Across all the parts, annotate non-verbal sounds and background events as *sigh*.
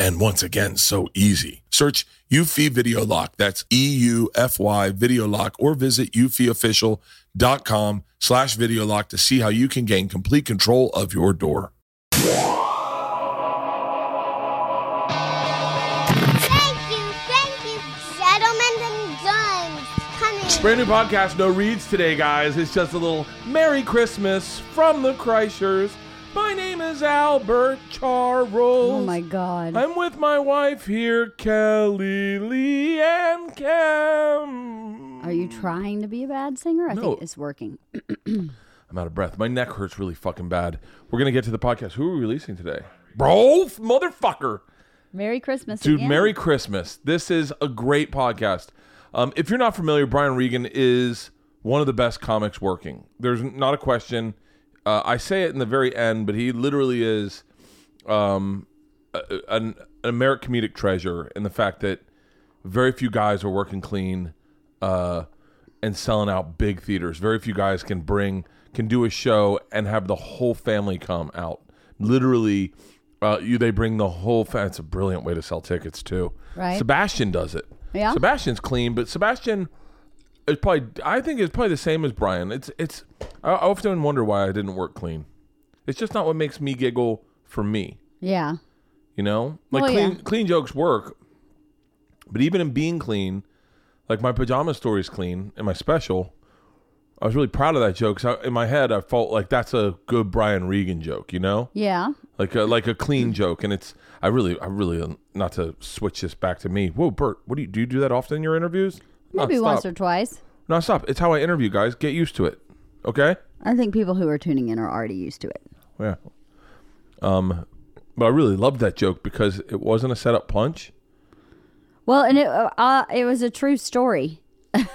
and once again, so easy. Search Eufy Video Lock. That's E-U-F-Y Video Lock or visit eufyofficial.com slash video lock to see how you can gain complete control of your door. Thank you, thank you, gentlemen and guns. Coming. Brand new podcast, no reads today, guys. It's just a little Merry Christmas from the Kreischers. My name is Albert Charles. Oh my God. I'm with my wife here, Kelly Lee and Cam. Are you trying to be a bad singer? I No. think it's working. *clears throat* I'm out of breath. My neck hurts really fucking bad. We're gonna get to the podcast. Who are we releasing today? Bro, motherfucker. Merry Christmas, Dude, again. Merry Christmas. This is a great podcast. Um, if you're not familiar, Brian Regan is one of the best comics working. There's not a question. Uh, I say it in the very end, but he literally is um, an, an American comedic treasure in the fact that very few guys are working clean uh, and selling out big theaters. Very few guys can bring can do a show and have the whole family come out. Literally, uh, you they bring the whole. Fa- it's a brilliant way to sell tickets too. Right. Sebastian does it. Yeah? Sebastian's clean, but Sebastian is probably. I think it's probably the same as Brian. It's it's. I I often wonder why I didn't work clean. It's just not what makes me giggle for me. Yeah. You know, like Well, clean yeah. clean jokes work, but even in being clean, like my pajama story is clean and my special, I was really proud of that joke. So in my head, I felt like that's a good Brian Regan joke. You know, Yeah. like a, like a clean joke, and it's I really I really not to switch this back to me. Whoa, Bert, what do you do? You do that often in your interviews? No, Maybe once or twice. No, stop. It's how I interview guys. Get used to it. Okay. I think people who are tuning in are already used to it. Yeah. Um, but I really loved that joke because it wasn't a setup punch. Well, and it uh, uh, it was a true story. *laughs* it,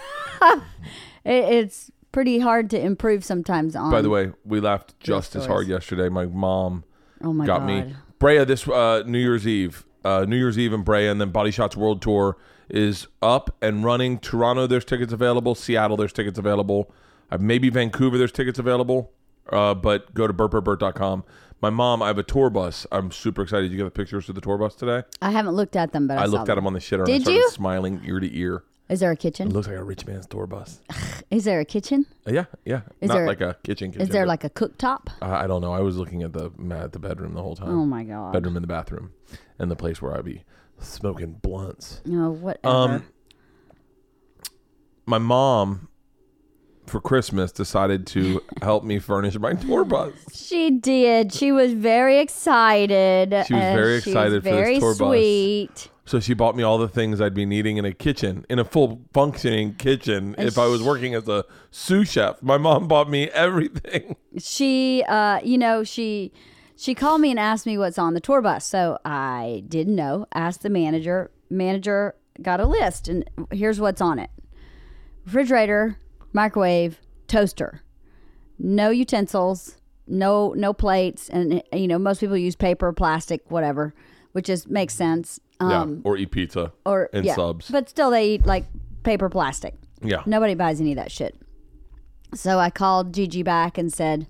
it's pretty hard to improve sometimes on. By the way, we laughed just as stories. hard yesterday. My mom oh my got God. me. Brea this uh, New Year's Eve. Uh, New Year's Eve in Brea, and then Body Shots World Tour is up and running. Toronto, there's tickets available. Seattle, there's tickets available. Uh, maybe Vancouver, there's tickets available. Uh, but go to bertbertbert.com. My mom, I have a tour bus. I'm super excited. Did you get the pictures of the tour bus today? I haven't looked at them, but I, I looked at them on the shitter and I Did started you? smiling ear to ear. Is there a kitchen? It looks like a rich man's tour bus. Is there a kitchen? Uh, yeah, yeah. Is Not there- like a kitchen. kitchen Is there but- like a cooktop? I I don't know. I was looking at the at the bedroom the whole time. Oh my God. Bedroom and the bathroom, and the place where I'd be smoking blunts. No, whatever. Um, my mom, for Christmas, decided to *laughs* help me furnish my tour bus. She did. She was very excited. She was very she excited for this very tour bus. sweet. So she bought me all the things I'd be needing in a kitchen, in a full functioning kitchen. If I was working as a sous chef, my mom bought me everything. She, uh, you know, she she called me and asked me what's on the tour bus. So I didn't know. Asked the manager. Manager got a list, and here's what's on it: refrigerator, microwave, toaster. No utensils, no no plates, and you know most people use paper, plastic, whatever, which is makes sense. Um, yeah, or eat pizza or and yeah, subs. but still they eat like paper, plastic. yeah, Nobody buys any of that shit. So I called Gigi back and said,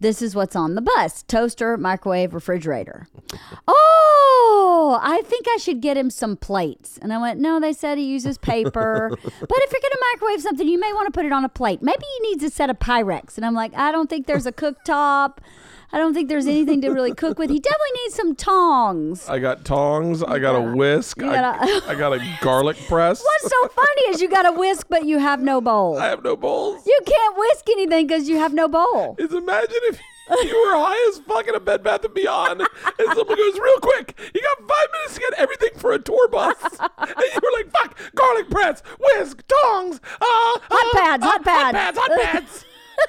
This is what's on the bus toaster, microwave, refrigerator. Oh, I think I should get him some plates. And I went, No, they said he uses paper. *laughs* but if you're going to microwave something, you may want to put it on a plate. Maybe he needs a set of Pyrex. And I'm like, I don't think there's a cooktop. I don't think there's anything to really cook with. He definitely needs some tongs. I got tongs. I got a whisk. I, gotta- got a garlic press. What's so funny is you got a whisk, but you have no bowl. I have no bowls. You can't whisk anything because you have no bowl. Is imagine if you were high as fucking a Bed Bath and Beyond, and someone goes real quick. You got five minutes to get everything for a tour bus, and you were like, "Fuck, garlic press, whisk, tongs, uh, Hot uh, pads, uh, hot pads." hot pads, hot pads." *laughs*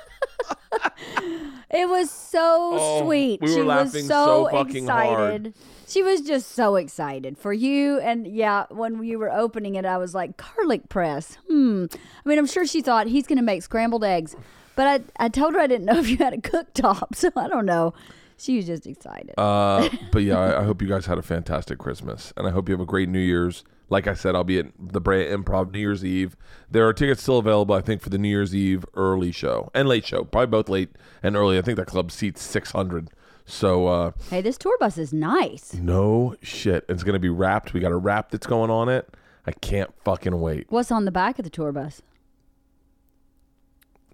It was so Oh, sweet. we were she laughing was so so, fucking hard. excited. She was just so excited for you. And yeah, when you were opening it, I was like, garlic press. Hmm. I mean, I'm sure she thought he's going to make scrambled eggs. But I, I told her I didn't *laughs* know if you had a cooktop. So I don't know. She was just excited. Uh, *laughs* but yeah, I, I hope you guys had a fantastic Christmas, and I hope you have a great New Year's. Like I said, I'll be at the Brea Improv New Year's Eve. There are tickets still available, I think, for the New Year's Eve early show and late show. Probably both late and early. I think that club seats 600. So uh, hey, this tour bus is nice. no shit, it's gonna be wrapped. We got a wrap that's going on it. I can't fucking wait. What's on the back of the tour bus?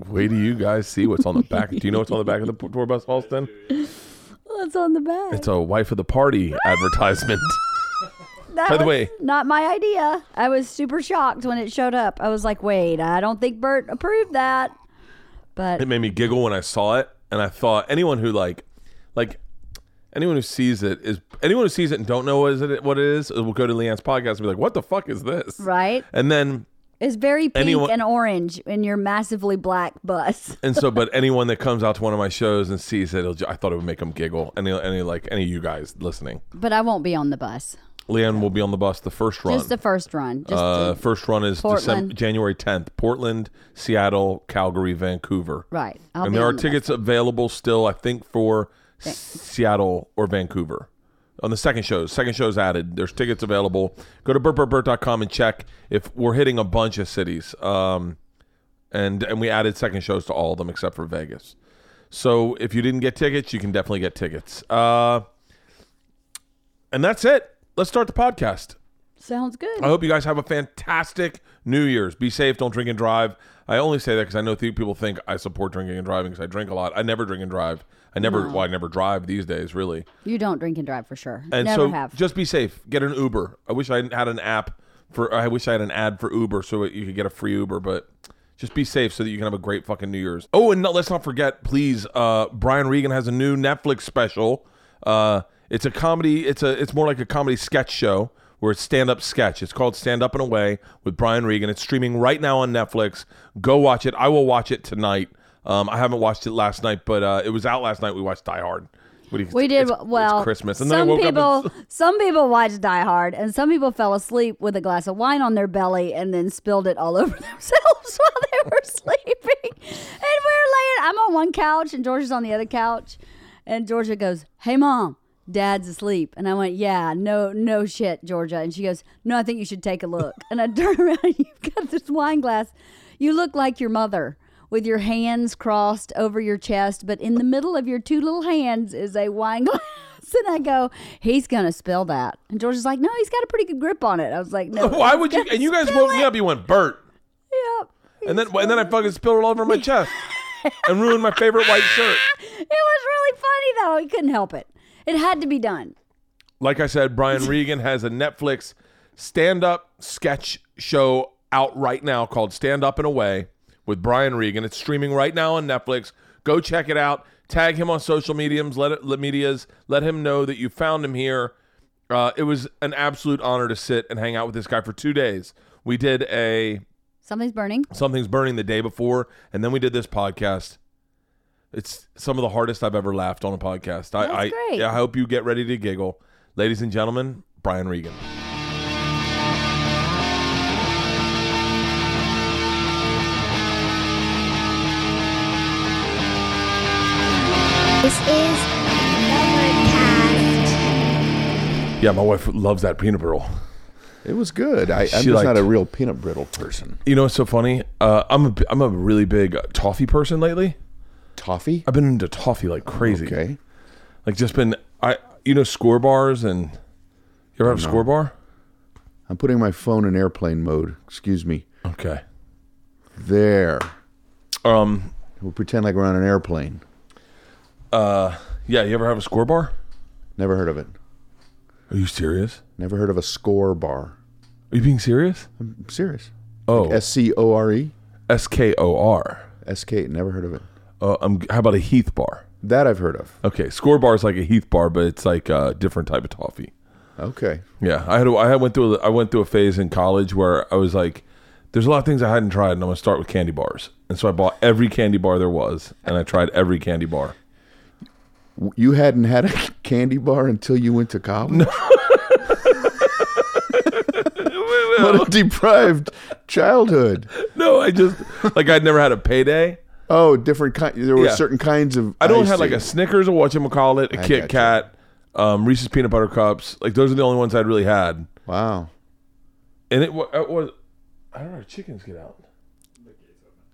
Wait do you guys see what's on the back. Do you know what's on the back of the tour bus, Halston? *laughs* What's on the back? It's a wife of the party advertisement. *laughs* That By the way- not my idea. I was super shocked when it showed up. I was like, wait, I don't think Bert approved that. But it made me giggle when I saw it, and I thought anyone who like, like, anyone who sees it is anyone who sees it and don't know what is it what it is will go to LeeAnn's podcast and be like, "What the fuck is this?" right? And then It's very pink Anyone- and orange in your massively black bus. *laughs* and so, but anyone that comes out to one of my shows and sees it, it'll, I thought it would make them giggle. Any any like any of you guys listening, But I won't be on the bus. LeeAnn will be on the bus the first run. Just the first run. Just uh, the, first run is December, January 10th. Portland, Seattle, Calgary, Vancouver. right. I'll and there are the bus. tickets available still, I think, for Seattle or Vancouver. On the second shows, second shows added. There's tickets available. Go to bertbertbert.com and check if we're hitting a bunch of cities. Um, and and we added second shows to all of them except for Vegas. So if you didn't get tickets, you can definitely get tickets. Uh, and that's it. Let's start the podcast. Sounds good. I hope you guys have a fantastic New Year's. Be safe. Don't drink and drive. I only say that because I know th- people think I support drinking and driving because I drink a lot. I never drink and drive. I never, well, I never drive these days, really. you don't drink and drive for sure. And Never so have. just be safe. Get an Uber. I wish I had an app for, I wish I had an ad for Uber so that you could get a free Uber, but just be safe so that you can have a great fucking New Year's. Oh, and no, let's not forget, please, uh, Brian Regan has a new Netflix special. Uh, it's a comedy, it's a, it's more like a comedy sketch show where it's stand up sketch. It's called Stand Up and Away with Brian Regan. It's streaming right now on Netflix. Go watch it. I will watch it tonight. Um, I haven't watched it last night, but uh, it was out last night. We watched Die Hard. What do you- we did it's- it's well. Christmas, and then some woke people. And, *laughs* some people watched Die Hard, and some people fell asleep with a glass of wine on their belly and then spilled it all *laughs* over themselves *laughs* while they were sleeping. And we're laying. I'm on one couch, and Georgia's on the other couch, and Georgia goes, "Hey, mom." Dad's asleep, and I went, "Yeah, no, no shit, Georgia." And she goes, "No, I think you should take a look." And I *laughs* turn around, and you've got this wine glass. You look like your mother with your hands crossed over your chest, but in the middle of your two little hands is a wine *laughs* glass. And I go, he's gonna spill that. And George is like, no, he's got a pretty good grip on it. I was like, no. *laughs* Why would you? And you guys woke me it." up. You went Bert, Yep. and then and then I fucking spilled it all over my chest and ruined my favorite white shirt. It was really funny though. He couldn't help it. It had to be done. Like I said, Brian Regan has a Netflix stand-up sketch show out right now called Stand Up and Away with Brian Regan. It's streaming right now on Netflix. Go check it out. Tag him on social mediums. Let it let medias. Let him know that you found him here. Uh, it was an absolute honor to sit and hang out with this guy for two days. We did a Something's burning. something's burning the day before, and then we did this podcast. It's some of the hardest I've ever laughed on a podcast. I, That's I, great. I hope you get ready to giggle, ladies and gentlemen. Brian Regan. This is Overcast. Yeah, my wife loves that peanut brittle. It was good. I, I'm She just liked- not a real peanut brittle person. You know what's so funny? Uh, I'm a I'm a really big toffee person lately. Toffee? I've been into toffee like crazy. Okay. Like just been I you know Skor bars and you ever have a Skor bar? I'm putting my phone in airplane mode. Excuse me. Okay. There. Um We'll pretend like we're on an airplane. uh yeah, you ever have a Skor bar? Never heard of it. Are you serious? Never heard of a Skor bar. Are you being serious? I'm serious. Oh, S C O R E? S K O R. S K. Never heard of it. Uh, um, how about a Heath bar? That I've heard of. Okay, Skor bar is like a Heath bar, but it's like a different type of toffee. Okay. Yeah, I had a, I went through a, I went through a phase in college where I was like, there's a lot of things I hadn't tried, and I'm gonna start with candy bars. And so I bought every candy bar there was, and I tried every candy bar. You hadn't had a *laughs* candy bar until you went to college? No. *laughs* what a deprived childhood. No, I just like I'd never had a payday. Oh, different kind. There were Yeah. certain kinds of. I don't have like a Snickers or what you call it, a Kit gotcha. Kat, um, Reese's peanut butter cups. Like those are the only ones I'd really had. Wow. And it, wa- it was I don't know. Chickens get out.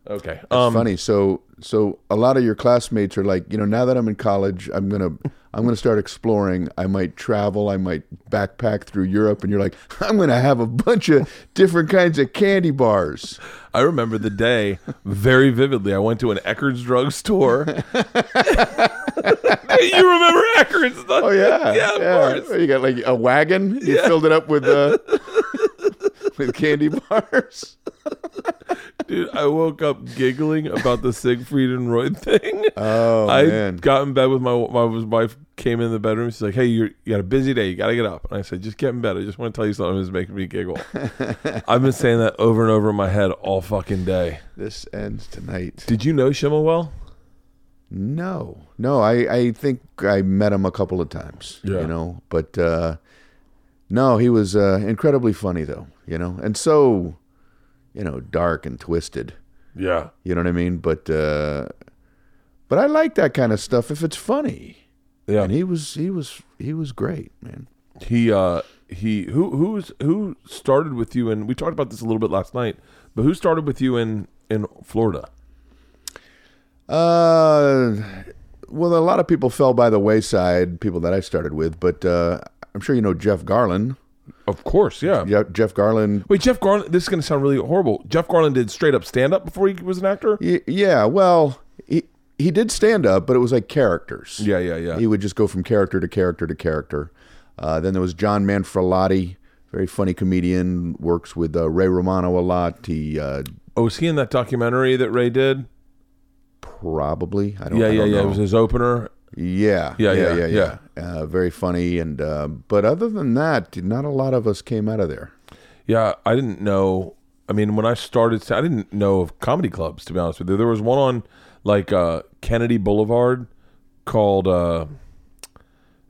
Okay. It's Um, funny. So, so a lot of your classmates are like, you know, now that I'm in college, I'm gonna, I'm gonna start exploring. I might travel. I might backpack through Europe, and you're like, *laughs* I'm gonna have a bunch of different kinds of candy bars. I remember the day very vividly. I went to an Eckerd's drugstore. *laughs* you remember Eckerd's? Oh yeah, yeah, of course. You got like a wagon. You filled it up with uh, with candy bars. *laughs* Dude, I woke up giggling about the Siegfried and Roy thing. Oh I man. got in bed with my my wife. Came in the bedroom. She's like, "Hey, you're, you got a busy day. You got to get up." And I said, "Just get in bed. I just want to tell you something that's making me giggle." *laughs* I've been saying that over and over in my head all fucking day. This ends tonight. Did you know Schimmel well? No, no. I, I think I met him a couple of times. Yeah. You know, but uh, no, he was uh, incredibly funny though. You know, and so, you know, dark and twisted. Yeah. You know what I mean? But uh, but I like that kind of stuff if it's funny. Yeah. And he was he was he was great, man. He uh he who who's who started with you and we talked about this a little bit last night, but who started with you in in Florida? Uh, well, a lot of people fell by the wayside. People that I started with, but uh, I'm sure you know Jeff Garlin. Of course, yeah. Je- Jeff Garlin Wait, Jeff Garlin. This is going to sound really horrible. Jeff Garlin did straight up stand up before he was an actor. Y- yeah, well, he he did stand up, but it was like characters. Yeah, yeah, yeah. He would just go from character to character to character. Uh, then there was John Manfrellotti, very funny comedian, works with uh, Ray Romano a lot. He uh, Oh, was he in that documentary that Ray did? probably, I don't, Yeah, I yeah, don't yeah. It was his opener. Yeah, Yeah, yeah, yeah, yeah, yeah. Uh, very funny, and uh, but other than that, not a lot of us came out of there. Yeah, I didn't know. I mean, when I started, I didn't know of comedy clubs. To be honest with you, there was one on like uh, Kennedy Boulevard called. Uh,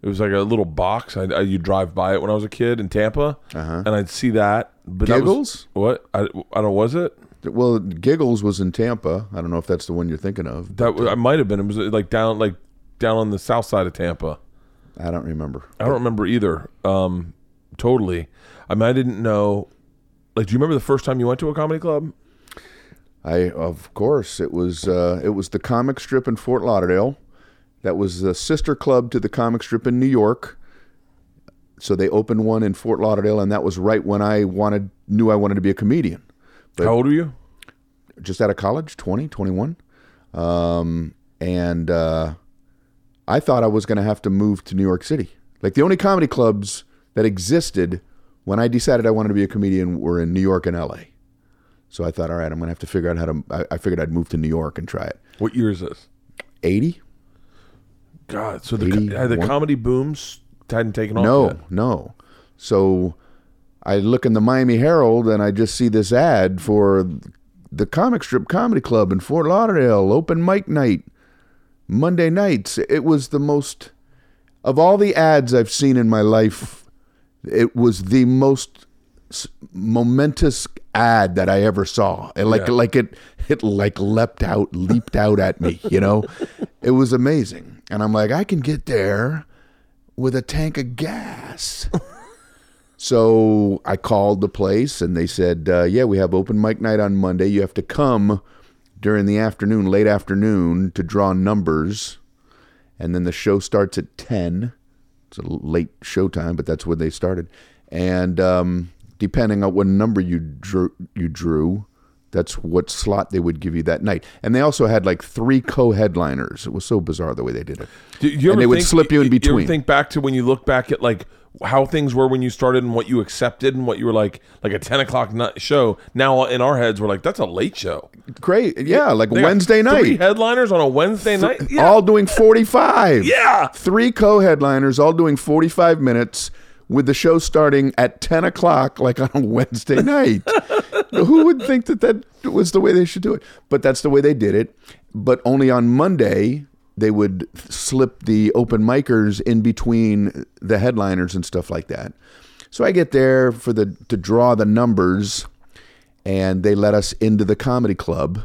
it was like a little box. I, I you drive by it when I was a kid in Tampa, and I'd see that. But that was- Giggles? what? I, I don't. Was it? Well, Giggles was in Tampa. I don't know if that's the one you're thinking of. That I might have been. It was like down like down on the south side of Tampa. I don't remember. I don't remember either. Um, totally. I mean, I didn't know. Like, do you remember the first time you went to a comedy club? I of course it was uh, it was the comic strip in Fort Lauderdale. That was the sister club to the comic strip in New York. So they opened one in Fort Lauderdale, and that was right when I wanted knew I wanted to be a comedian. But- How old are you? Just out of college, 20, 21. Um, and uh, I thought I was going to have to move to New York City. Like the only comedy clubs that existed when I decided I wanted to be a comedian were in New York and LA. So I thought, all right, I'm going to have to figure out how to. I, I figured I'd move to New York and try it. What year is this? 80? God, so the the 81? comedy booms hadn't taken off No, yet. no. So I look in the Miami Herald and I just see this ad for the Comic Strip Comedy Club in Fort Lauderdale, open mic night, Monday nights. It was the most, of all the ads I've seen in my life, it was the most momentous ad that I ever saw. It like Yeah. like it it like leapt out, leaped out at me, you know? *laughs* it was amazing. And I'm like, I can get there with a tank of gas. so I called the place and they said, uh, Yeah, we have open mic night on Monday. You have to come during the afternoon, late afternoon, to draw numbers, and then the show starts at ten. It's a late show time, but that's when they started. And um, depending on what number you drew, you drew, that's what slot they would give you that night. And they also had like three co-headliners. It was so bizarre the way they did it. Do you And they would think- slip you in between. think back to when you look back at like how things were when you started and what you accepted and what you were like, like a ten o'clock night show. Now in our heads, we're like, that's a late show. Great, yeah, like They Wednesday three night, headliners on a Wednesday night. Yeah, all doing forty-five. *laughs* yeah. three co-headliners all doing 45 minutes with the show starting at 10 o'clock like on a *laughs* wednesday night who would think that that was the way they should do it but that's the way they did it but only on monday they would slip the open micers in between the headliners and stuff like that so i get there for the to draw the numbers and they let us into the comedy club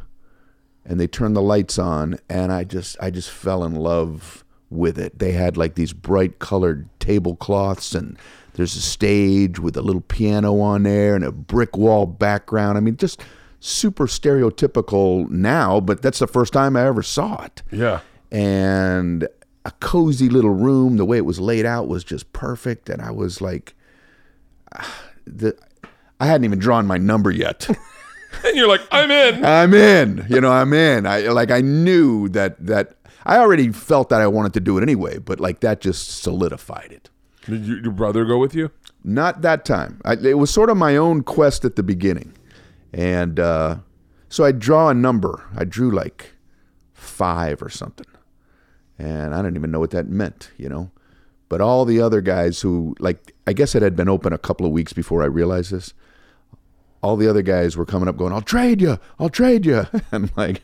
and they turned the lights on and I just I just fell in love with it. They had like these bright colored tablecloths and there's a stage with a little piano on there and a brick wall background. I mean just super stereotypical now, but that's the first time I ever saw it. Yeah. And a cozy little room, the way it was laid out was just perfect and I was like *sighs* the I hadn't even drawn my number yet. *laughs* And you're like, I'm in. I'm in. You know, I'm in. I like I knew that that I already felt that I wanted to do it anyway, but like that just solidified it. Did you, your brother go with you? Not that time. I, it was sort of my own quest at the beginning, and uh, so I draw a number. I drew like five or something, and I didn't even know what that meant. You know, but all the other guys who like I guess it had been open a couple of weeks before I realized this. All the other guys were coming up going, "I'll trade you. I'll trade you," *laughs* and like.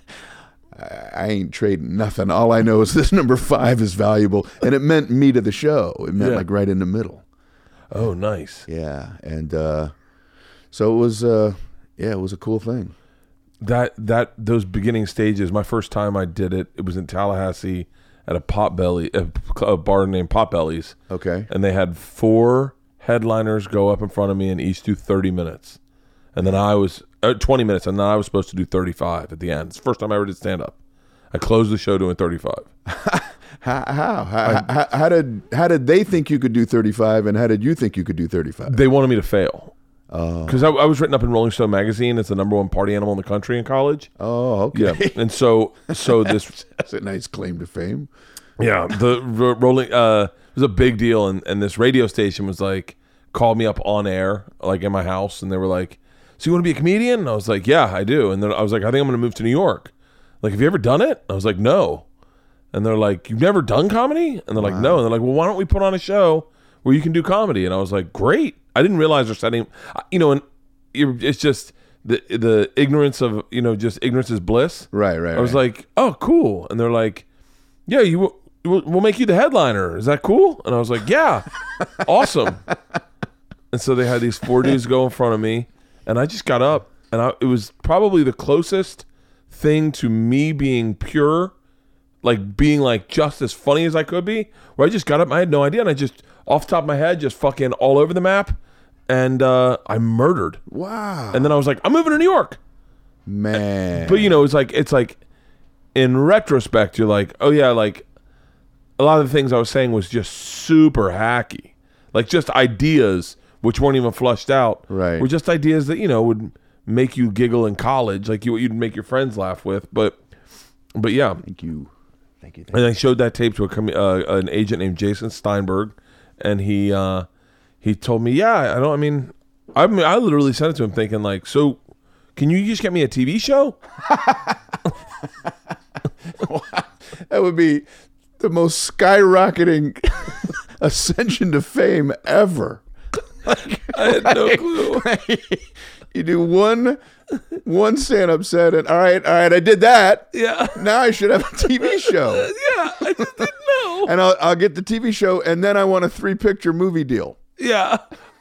I I ain't trading nothing. All I know is this *laughs* number five is valuable, and it meant me to the show. It meant Yeah. like right in the middle. Oh, nice. Yeah, and uh, so it was. Uh, yeah, it was a cool thing. That that those beginning stages. My first time I did it, it was in Tallahassee at a Potbelly, a, a bar named Potbellies, Okay. and they had four headliners go up in front of me and each do 30 minutes, and then I was uh, 20 minutes, and then I was supposed to do 35 at the end. It's the first time I ever did stand up. I closed the show doing 35. *laughs* How how how, how how did how did they think you could do thirty five, and how did you think you could do thirty five? They wanted me to fail. Because I, I was written up in Rolling Stone magazine as the number one party animal in the country in college. Oh, okay. Yeah, and so so *laughs* this That's a nice claim to fame. Yeah, the r- rolling uh it was a big deal, and and this radio station was like called me up on air, like in my house, and they were like, "So you want to be a comedian?" And I was like, "Yeah, I do." And then I was like, "I think I'm going to move to New York." Like, have you ever done it? I was like, "No." And they're like, "You've never done comedy?" And they're like, "No." And they're like, "Well, why don't we put on a show where you can do comedy?" And I was like, "Great." I didn't realize they're setting, you know, and you're- it's just the the ignorance of you know just ignorance is bliss. Right, right. I was right. like, "Oh, cool," and they're like, "Yeah, you we'll, we'll make you the headliner. Is that cool?" And I was like, "Yeah, *laughs* awesome." And so they had these four dudes go in front of me, and I just got up, and I, it was probably the closest thing to me being pure, like being like just as funny as I could be. Where I just got up, I had no idea, and I just off the top of my head, just fucking all over the map, and uh, I murdered. wow, And then I was like, "I'm moving to New York." man. But you know, it's like it's like in retrospect, you're like, oh yeah, like a lot of the things I was saying was just super hacky, like just ideas which weren't even flushed out. Right. Were just ideas that you know would make you giggle in college, like you you'd make your friends laugh with. But but yeah, thank you, thank you. Thank and I showed that tape to a com- uh, an agent named Jason Steinberg, and he uh, he told me, yeah, I don't. I mean, I mean, I literally sent it to him thinking like, so can you just get me a TV show? *laughs* That would be the most skyrocketing *laughs* ascension to fame ever. *laughs* I had no clue. you do one one stand up set and all right, all right, I did that. Yeah. Now I should have a TV show. Yeah, I just know. *laughs* And I'll, I'll get the TV show and then I want a three picture movie deal. Yeah,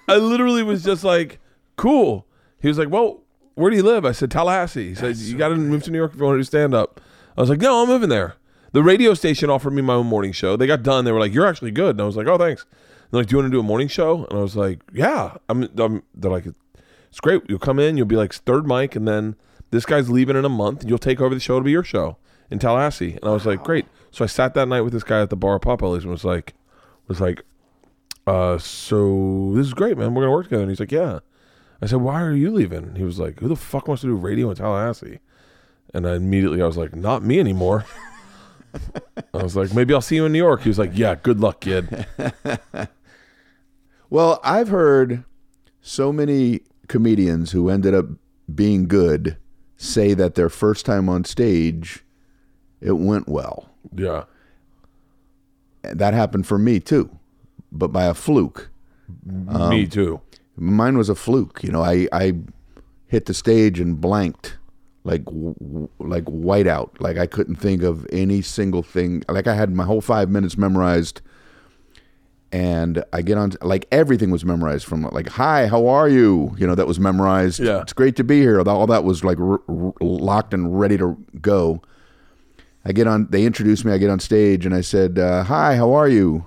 I literally was just like, cool. He was like, well, where do you live? I said Tallahassee. He said you got to move to New York if you want to do stand up. I was like, no, I'm moving there. The radio station offered me my own morning show. They got done. They were like, you're actually good. And I was like, oh, thanks. They're like, do you want to do a morning show? And I was like, yeah. I'm. I'm they're like, it's great. You'll come in. You'll be like third mic, and then This guy's leaving in a month, and you'll take over the show. It'll be your show in Tallahassee." And I was like, "Great." So I sat that night with this guy at the bar of Potbellies and was like, "Was like, uh, so this is great, man. We're gonna work together." And he's like, "Yeah." I said, "Why are you leaving?" He was like, "Who the fuck wants to do radio in Tallahassee?" And I immediately I was like, "Not me anymore." *laughs* I was like, "Maybe I'll see you in New York." He was like, "Yeah, good luck, kid." *laughs* Well, I've heard so many comedians who ended up being good say that their first time on stage, it went well. Yeah, that happened for me too, but by a fluke. me um, too. Mine was a fluke. You know, I, I hit the stage and blanked like like whiteout. Like I couldn't think of any single thing. Like I had my whole five minutes memorized. And I get on, like everything was memorized from like, hi, how are you? You know, that was memorized. Yeah. It's great to be here. All that was like r- r- locked and ready to go. I get on, they introduced me. I get on stage and I said, uh, hi, how are you?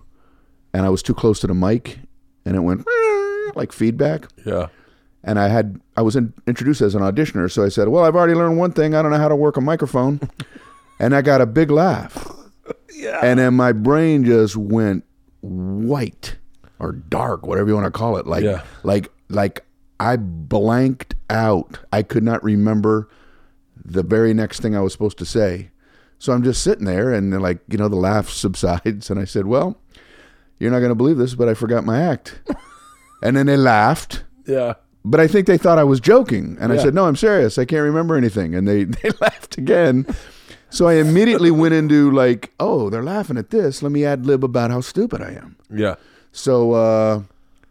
And I was too close to the mic and it went *laughs* like feedback Yeah, and I had I was in, introduced as an auditioner, so I said, "Well, I've already learned one thing. I don't know how to work a microphone," *laughs* and I got a big laugh. Yeah. And then my brain just went white or dark, whatever you want to call it. Like Yeah. like like I blanked out. I could not remember the very next thing I was supposed to say. So I'm just sitting there, and like you know, the laugh *laughs* subsides, and I said, "Well, you're not going to believe this, but I forgot my act." and then they laughed yeah. but I think they thought I was joking. And I said, no, I'm serious. I can't remember anything. And they, *laughs* they laughed again. So I immediately went into like, oh, they're laughing at this. Let me ad lib about how stupid I am. Yeah. So, uh,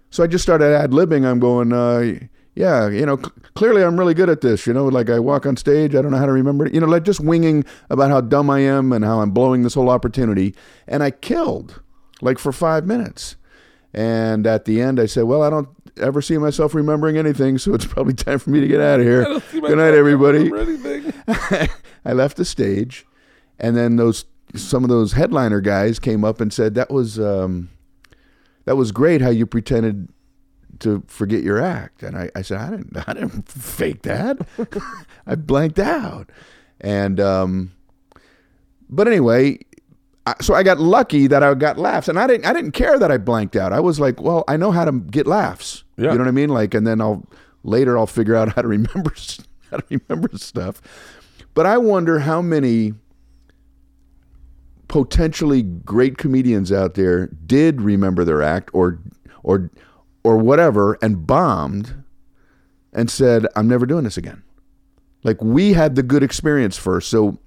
so I just started ad libbing. I'm going, uh, yeah, you know, c- clearly I'm really good at this. You know, like I walk on stage, I don't know how to remember it. You know, like just winging about how dumb I am and how I'm blowing this whole opportunity. And I killed like for five minutes. And at the end, I said, well, I don't ever see myself remembering anything, so it's probably time for me to get *laughs* out of here. Good night, everybody. *laughs* I left the stage, and then those some of those headliner guys came up and said that was um, that was great how you pretended to forget your act, and I, I said I didn't I didn't *laughs* fake that, *laughs* I blanked out, and um, but anyway. I, so I got lucky that I got laughs, and I didn't. I didn't care that I blanked out. I was like, "Well, I know how to get laughs." Yeah. You know what I mean? Like, and then I'll later I'll figure out *laughs* how to remember how to remember stuff. But I wonder how many potentially great comedians out there did remember their act or or or whatever and bombed and said, "I'm never doing this again." Like we had the good experience first, so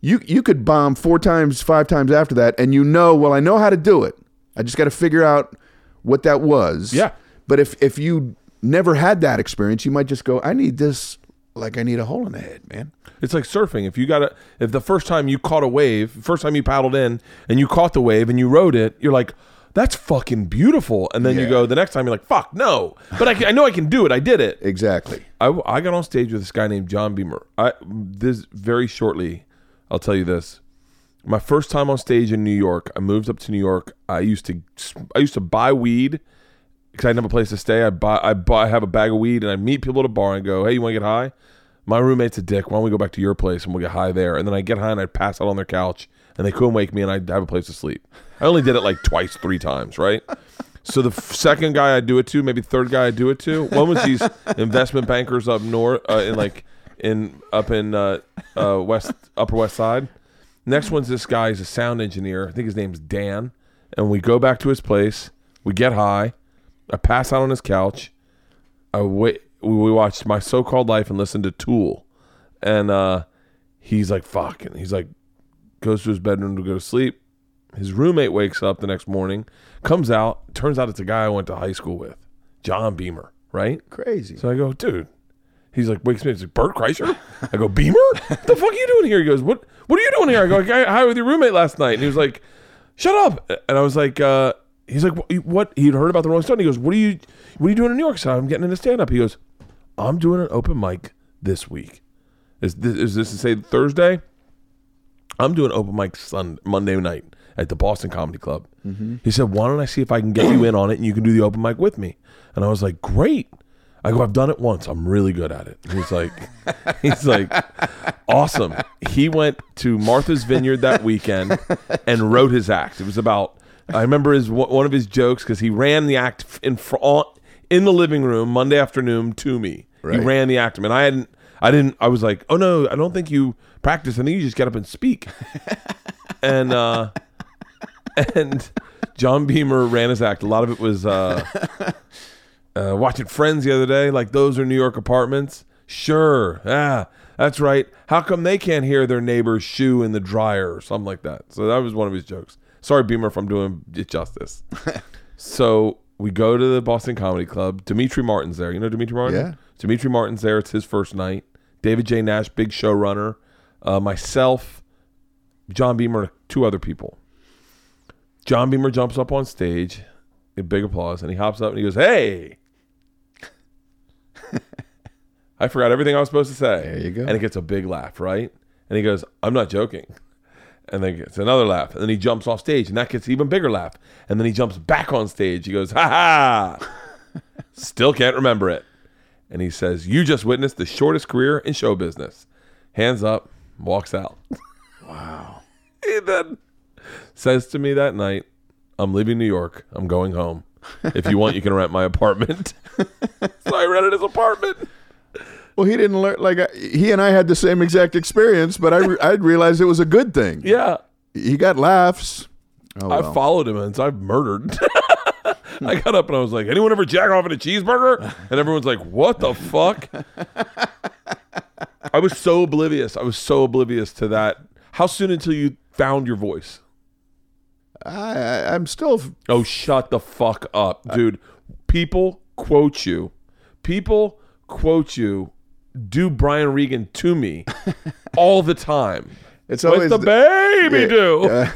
you you could bomb four times, five times after that, and you know, well, I know how to do it. I just got to figure out what that was. Yeah. But if if you never had that experience, you might just go, I need this like I need a hole in the head, man. It's like surfing. If you got to, if the first time you caught a wave, first time you paddled in and you caught the wave and you rode it, you're like, that's fucking beautiful. And then you Yeah. go the next time, you're like, fuck, no. But I, can- I know I can do it. I did it. Exactly. I, I got on stage with this guy named John Beamer. I this very shortly, I'll tell you this. My first time on stage in New York, I moved up to New York. I used to I used to buy weed because I didn't have a place to stay. I buy I buy I have a bag of weed and I meet people at a bar and go, "Hey, you want to get high?" My roommate's a dick. Why don't we go back to your place and we'll get high there? And then I get high and I pass out on their couch and they couldn't wake me and I'd have a place to sleep. I only did it like twice, three times, right? So the f- second guy I do it to, maybe third guy I do it to. One was these investment bankers up north, uh, in like in up in uh, uh, west Upper West Side. Next one's this guy. He's a sound engineer. I think his name's Dan. And we go back to his place. We get high. I pass out on his couch. I wait. We watched My So Called Life and listened to Tool. And uh, he's like, "Fuck!" And he's like, goes to his bedroom to go to sleep. His roommate wakes up the next morning, comes out. Turns out it's a guy I went to high school with, John Beamer. Right? Crazy. So I go, dude. He's like, wakes me. up. He's like, Bert Kreischer. I go, Beamer. What the fuck are you doing here? He goes, what? What are you doing here? I go, I high with your roommate last night. And he was like, shut up. And I was like, uh, he's like, "What- what? He'd heard about the Rolling Stone. He goes, what are you? What are you doing in New York? So I'm getting into stand up. He goes, I'm doing an open mic this week. Is this, is this to say Thursday? I'm doing open mic Sunday, Monday night at the Boston Comedy Club. Mm-hmm. He said, "Why don't I see if I can get you in on it and you can do the open mic with me?" And I was like, "Great." I go, I've done it once. I'm really good at it. He's like, *laughs* he's like, awesome. He went to Martha's Vineyard that weekend and wrote his act. It was about. I remember his one of his jokes because he ran the act in front in the living room Monday afternoon to me. He ran the act, and I hadn't. I didn't. I was like, oh no, I don't think you practice. I think you just get up and speak. *laughs* and uh, and John Beamer ran his act. A lot of it was uh, uh, watching Friends the other day. Like those are New York apartments. Sure, ah, that's right. How come they can't hear their neighbor's shoe in the dryer or something like that? So that was one of his jokes. Sorry, Beamer, if I'm doing it justice. *laughs* so we go to the Boston Comedy Club. Demetri Martin's there. You know Demetri Martin? Yeah. Demetri Martin's there. It's his first night. David J. Nash, big showrunner. Uh, myself, John Beamer, two other people. John Beamer jumps up on stage, a big applause, and he hops up and he goes, "Hey!" *laughs* I forgot everything I was supposed to say. There you go. And it gets a big laugh, right? And he goes, "I'm not joking." And then gets another laugh, and then he jumps off stage, and that gets even bigger laugh. And then he jumps back on stage. He goes, "Ha ha!" *laughs* Still can't remember it. And he says, "You just witnessed the shortest career in show business." Hands up, walks out. *laughs* Wow. He then says to me that night, I'm leaving New York. I'm going home. If you want, you can rent my apartment. *laughs* so I rented his apartment. Well, he didn't learn. Like I, he and I had the same exact experience, but I re- I realized it was a good thing. Yeah. He got laughs. Oh, I well. followed him and so I've murdered. *laughs* I got up and I was like, anyone ever jack off in a cheeseburger? And everyone's like, what the fuck? I was so oblivious. I was so oblivious to that. How soon until you found your voice? I, I, I'm still. Oh, shut the fuck up, dude. People quote you. People quote you. Do Brian Regan to me *laughs* all the time. It's What's always the baby do?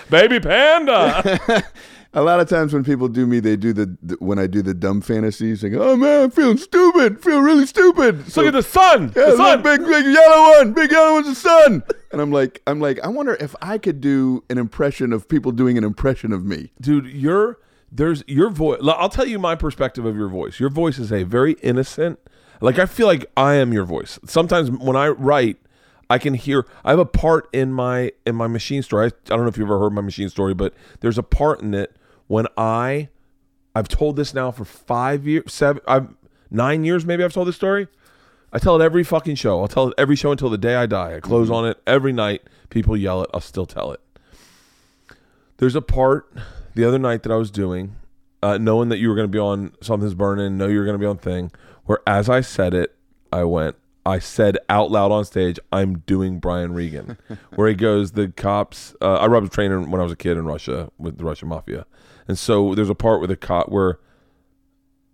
*laughs* baby panda. *laughs* a lot of times when people do me, they do the, the when I do the dumb fantasies. They go, "Oh man, I'm feeling stupid. Feel really stupid." So, Look at the sun. yeah, the sun. big big yellow one. Big yellow one's the sun. And I'm like, I'm like, I wonder if I could do an impression of people doing an impression of me. dude your there's your voice i'll tell you my perspective of your voice your voice is a very innocent like i feel like i am your voice sometimes when i write i can hear i have a part in my in my machine story i, I don't know if you've ever heard my machine story but there's a part in it when i i've told this now for five years seven i've nine years maybe i've told this story I tell it every fucking show. I'll tell it every show until the day I die. I close on it every night. People yell it. I'll still tell it. There's a part the other night that I was doing, uh, knowing that you were going to be on Something's Burning, know you were going to be on Thing, where as I said it, I went, I said out loud on stage, I'm doing Brian Regan, *laughs* where he goes, the cops, uh, I robbed a trainer when I was a kid in Russia with the Russian mafia. And so there's a part where the cop, where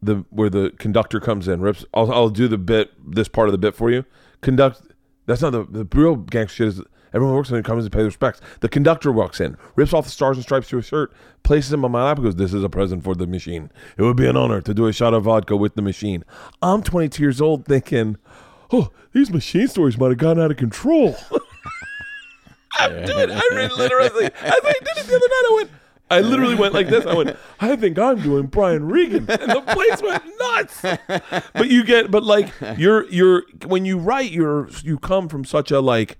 the where the conductor comes in, rips. I'll, I'll do the bit, this part of the bit for you. Conduct. That's not the the real gangster shit. Is everyone works in and comes and pays respects. The conductor walks in, rips off the stars and stripes to his shirt, places him on my lap, and goes, "This is a present for the machine. It would be an honor to do a shot of vodka with the machine." I'm 22 years old, thinking, "Oh, these machine stories might have gotten out of control." *laughs* *laughs* I'm doing. I really literally. I I did it the other night. I went. I literally went like this. I went. I think I'm doing Brian Regan, and the place went nuts. But you get, but like you're you're when you write, you're you come from such a like,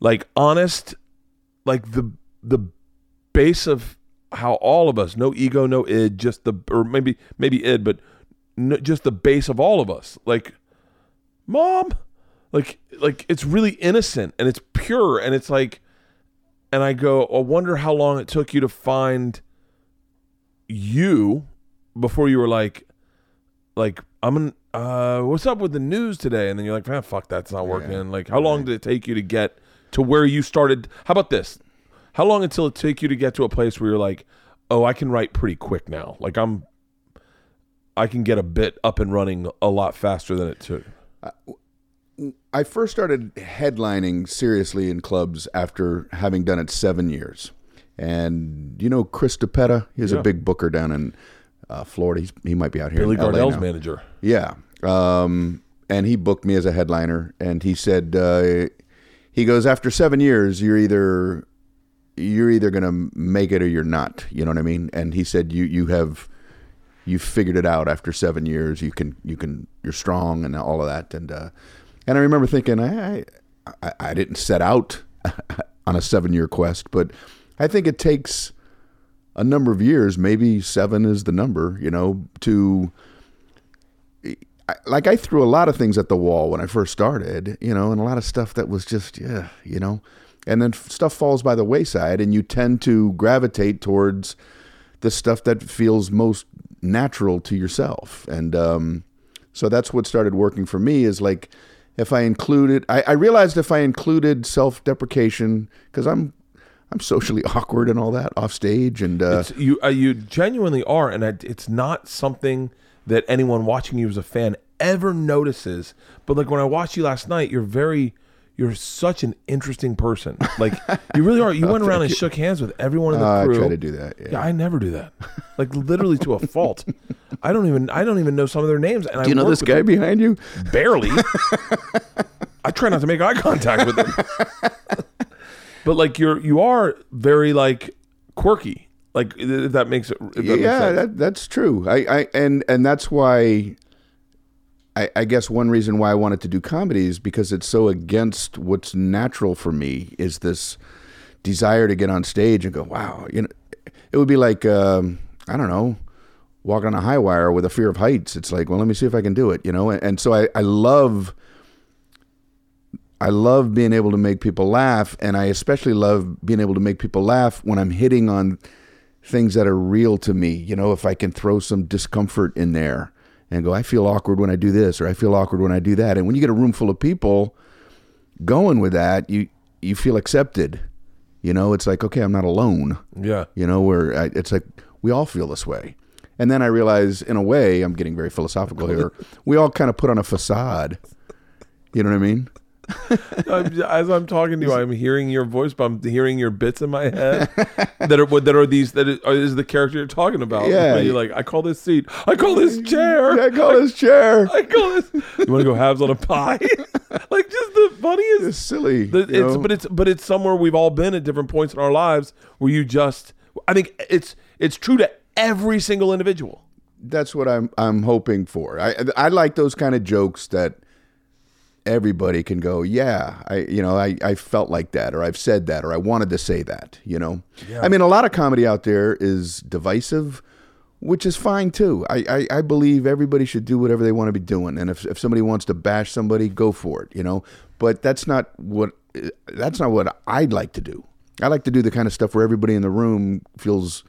like honest, like the the base of how all of us, no ego, no id, just the or maybe maybe id, but just the base of all of us. Like, mom, like like it's really innocent and it's pure and it's like and I go, I wonder how long it took you to find you before you were like, like I'm an, uh, what's up with the news today? And then you're like, man, fuck, that's not working. Like, how long did it take you to get to where you started? How about this? How long until it take you to get to a place where you're like, oh, I can write pretty quick now. Like I'm, I can get a bit up and running a lot faster than it took. I first started headlining seriously in clubs after having done it seven years. And you know Chris DePetta? He's Yeah. a big booker down in uh, Florida. He's, he might be out here. Billy Gardell's manager. Yeah. Um, and he booked me as a headliner. And he said, uh, he goes, after seven years, you're either you're either gonna make it or you're not. You know what I mean? And he said, you you have you figured it out after seven years. You can you can you're strong and all of that. And uh, and I remember thinking I I, I didn't set out *laughs* on a seven year quest, but I think it takes a number of years. Maybe seven is the number. You know to like I threw a lot of things at the wall when I first started, you know, and a lot of stuff that was just yeah, you know, and then stuff falls by the wayside, and you tend to gravitate towards the stuff that feels most natural to yourself, and um, so that's what started working for me. Is like if I included, I, I realized if I included self-deprecation because I'm I'm socially *laughs* awkward and all that off stage, and uh, It's, you uh, you genuinely are, and I, it's not something that anyone watching you as a fan ever notices. But like when I watched you last night, you're very, you're such an interesting person. Like you really are. You *laughs* went around and shook hands with everyone in the uh, I crew. try to do that. Yeah. Yeah, I never do that. *laughs* Like literally to a fault. I don't even I don't even know some of their names. And do you I know this guy them behind you? barely. I try not to make eye contact with them. but like you're you are very like quirky. Like if that makes it. That makes yeah, sense. that, that's true. I, I and and that's why. I, I guess one reason why I wanted to do comedy is because it's so against what's natural for me. Is this desire to get on stage and go, wow, you know, it would be like um, I don't know, walking on a high wire with a fear of heights. It's like, well, let me see if I can do it, you know. And, and so I, I love. I love being able to make people laugh, and I especially love being able to make people laugh when I'm hitting on things that are real to me. You know, if I can throw some discomfort in there and go, I feel awkward when I do this, or I feel awkward when I do that. And when you get a room full of people going with that, you you feel accepted. You know, it's like, okay, I'm not alone. yeah. You know, where I, it's like we all feel this way. And then I realize, in a way, I'm getting very philosophical here. We all kind of put on a facade. You know what I mean? *laughs* I'm, as I'm talking to you, I'm hearing your voice, but I'm hearing your bits in my head that are that are these that is, is the character you're talking about. Yeah. You're like, I call this seat, I call this chair, I call this chair. I call this. You want to go halves on a pie? *laughs* like just the funniest. It's silly. The, it's know? but it's but it's somewhere we've all been at different points in our lives where you just. I think it's it's true to every single individual. that's what I'm I'm hoping for. I I like those kind of jokes that everybody can go, yeah, I you know, I, I felt like that or I've said that or I wanted to say that, you know. Yeah. I mean a lot of comedy out there is divisive, which is fine too. I, I, I believe everybody should do whatever they want to be doing. And if if somebody wants to bash somebody, go for it, you know. But that's not what that's not what I'd like to do. I like to do the kind of stuff where everybody in the room feels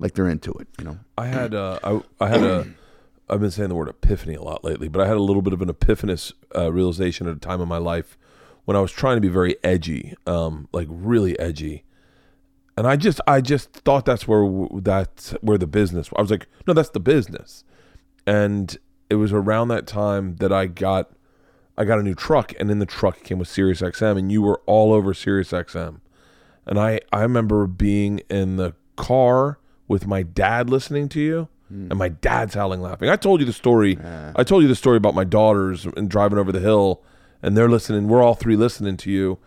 like they're into it, you know. I had uh, I I had a *clears throat* I've been saying the word epiphany a lot lately, but I had a little bit of an epiphanous uh, realization at a time in my life when I was trying to be very edgy, um, like really edgy, and I just I just thought that's where that's where the business. I was like, no, that's the business, and it was around that time that I got I got a new truck, and in the truck came with Sirius XM, and you were all over Sirius XM. And I, I remember being in the car with my dad listening to you, and my dad's howling laughing. I told you the story. I told you the story about my daughters and driving over the hill, and they're listening. We're all three listening to you,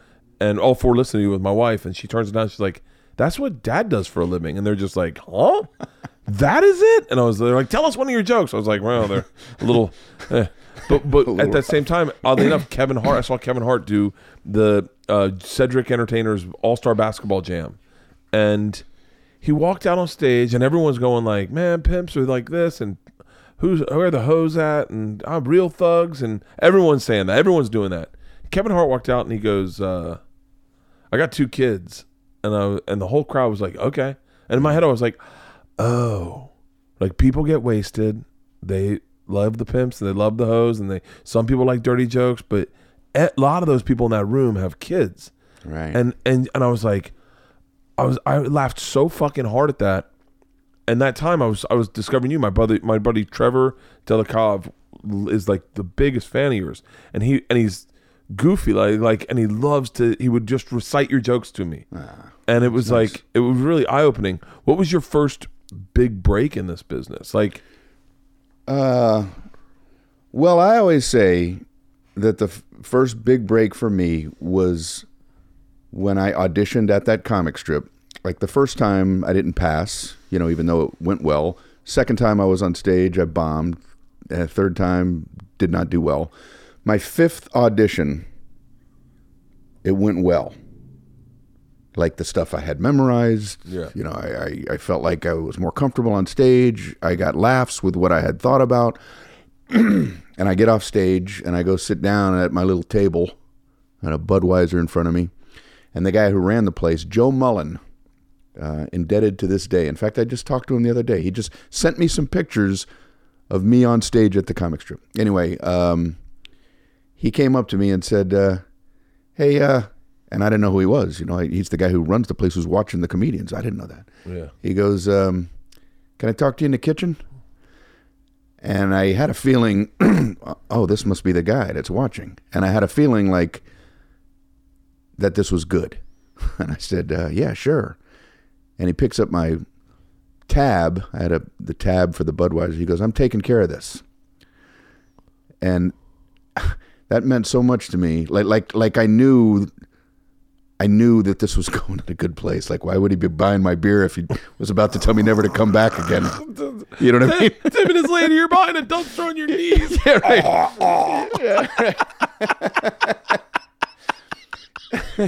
and all four listening to you with my wife. And she turns it down. She's like, "That's what dad does for a living." And they're just like, "Huh." *laughs* That is it, and I was they're like, "Tell us one of your jokes." I was like, "Well, they're a little," *laughs* eh. but but *laughs* at that same time, oddly enough, Kevin Hart. I saw Kevin Hart do the uh, Cedric Entertainers All Star Basketball Jam, and he walked out on stage, and everyone's going like, "Man, pimps are like this," and who's where are the hoes at, and I'm real thugs, and everyone's saying that. Everyone's doing that. Kevin Hart walked out, and he goes, uh, "I got two kids," and I and the whole crowd was like, "Okay," and in my head, I was like, "Oh." Like people get wasted. They love the pimps and they love the hoes and they some people like dirty jokes, but a lot of those people in that room have kids. Right. And and and I was like I was I laughed so fucking hard at that. And that time I was I was discovering you. My brother my buddy Trevor Delikov is like the biggest fan of yours. And he and he's goofy like like and he loves to he would just recite your jokes to me. and it was like it was really eye opening. What was your first big break in this business? Like Uh, well, I always say that the f- first big break for me was when I auditioned at that comic strip. Like the first time I didn't pass, you know, even though it went well. Second time I was on stage, I bombed. Uh, third time, did not do well. My fifth audition, it went well. Like the stuff I had memorized. Yeah. You know, I, I, I felt like I was more comfortable on stage. I got laughs with what I had thought about. *clears throat* and I get off stage and I go sit down at my little table and a Budweiser in front of me. And the guy who ran the place, Joe Mullen, uh, indebted to this day. In fact, I just talked to him the other day. He just sent me some pictures of me on stage at the comic strip. Anyway, um, he came up to me and said, uh, "Hey," uh, and I didn't know who he was. You know, he's the guy who runs the place, who's watching the comedians. I didn't know that. Yeah. He goes, um, "Can I talk to you in the kitchen?" And I had a feeling, *clears throat* oh, this must be the guy that's watching. And I had a feeling like that this was good. *laughs* And I said, uh, "Yeah, sure." And he picks up my tab. I had a the tab for the Budweiser. He goes, "I'm taking care of this," and *laughs* that meant so much to me. Like like like I knew. I knew that this was *laughs* going to a good place. Like, why would he be buying my beer if he was about to tell me never to come back again? You know what I mean? Ten minutes later, you're behind a dumpster on your knees. Yeah, right. *laughs*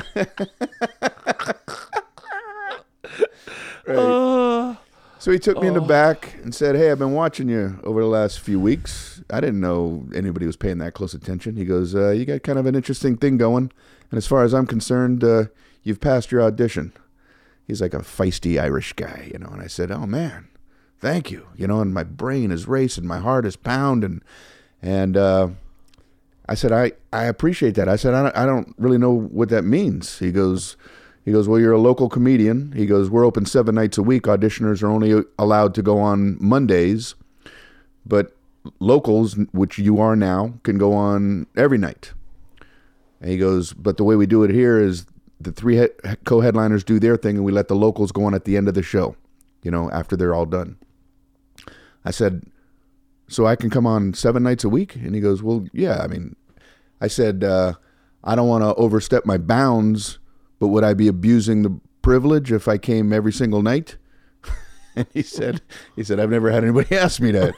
Uh, So he took me in the back and said, "Hey, I've been watching you over the last few weeks. I didn't know anybody was paying that close attention." He goes, uh, "You got kind of an interesting thing going, and as far as I'm concerned, uh, you've passed your audition." He's like a feisty Irish guy, you know. And I said, "Oh man, thank you." You know, and my brain is racing, my heart is pounding, and uh, I said, "I I appreciate that." I said, "I don't, I don't really know what that means." He goes. He goes, Well, you're a local comedian. He goes, We're open seven nights a week. Auditioners are only allowed to go on Mondays, but locals, which you are now, can go on every night. And he goes, But the way we do it here is the three he- co headliners do their thing and we let the locals go on at the end of the show, you know, after they're all done. I said, So I can come on seven nights a week? And he goes, Well, yeah. I mean, I said, uh, I don't want to overstep my bounds, but would I be abusing the privilege if I came every single night? *laughs* and he said, he said, I've never had anybody *laughs* ask me that.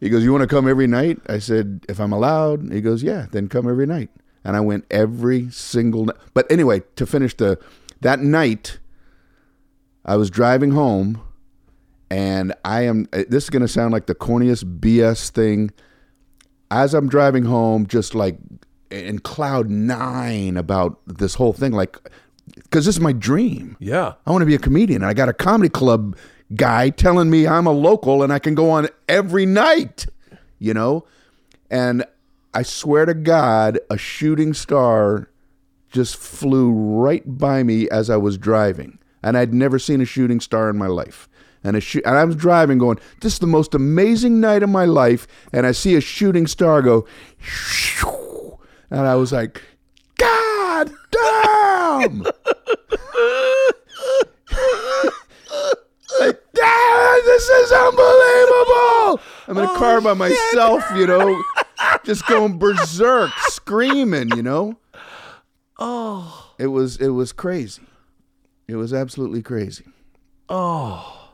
he goes, you want to come every night? I said, if I'm allowed. He goes, yeah, then come every night. And I went every single night. But anyway, to finish the, that night, I was driving home and I am, uh, this is going to sound like the corniest BS thing. As I'm driving home, just like in cloud nine about this whole thing, like, because this is my dream. yeah. I want to be a comedian. I got a comedy club guy telling me I'm a local and I can go on every night, you know? And I swear to God, a shooting star just flew right by me as I was driving. And I'd never seen a shooting star in my life. And, a sh- and I was driving going, this is the most amazing night of my life. And I see a shooting star go, *laughs* and I was like, God damn! *laughs* like, damn, this is unbelievable! I'm in a oh, car by myself, you know, just going berserk, screaming, you know. Oh. It was it was crazy. It was absolutely crazy. Oh.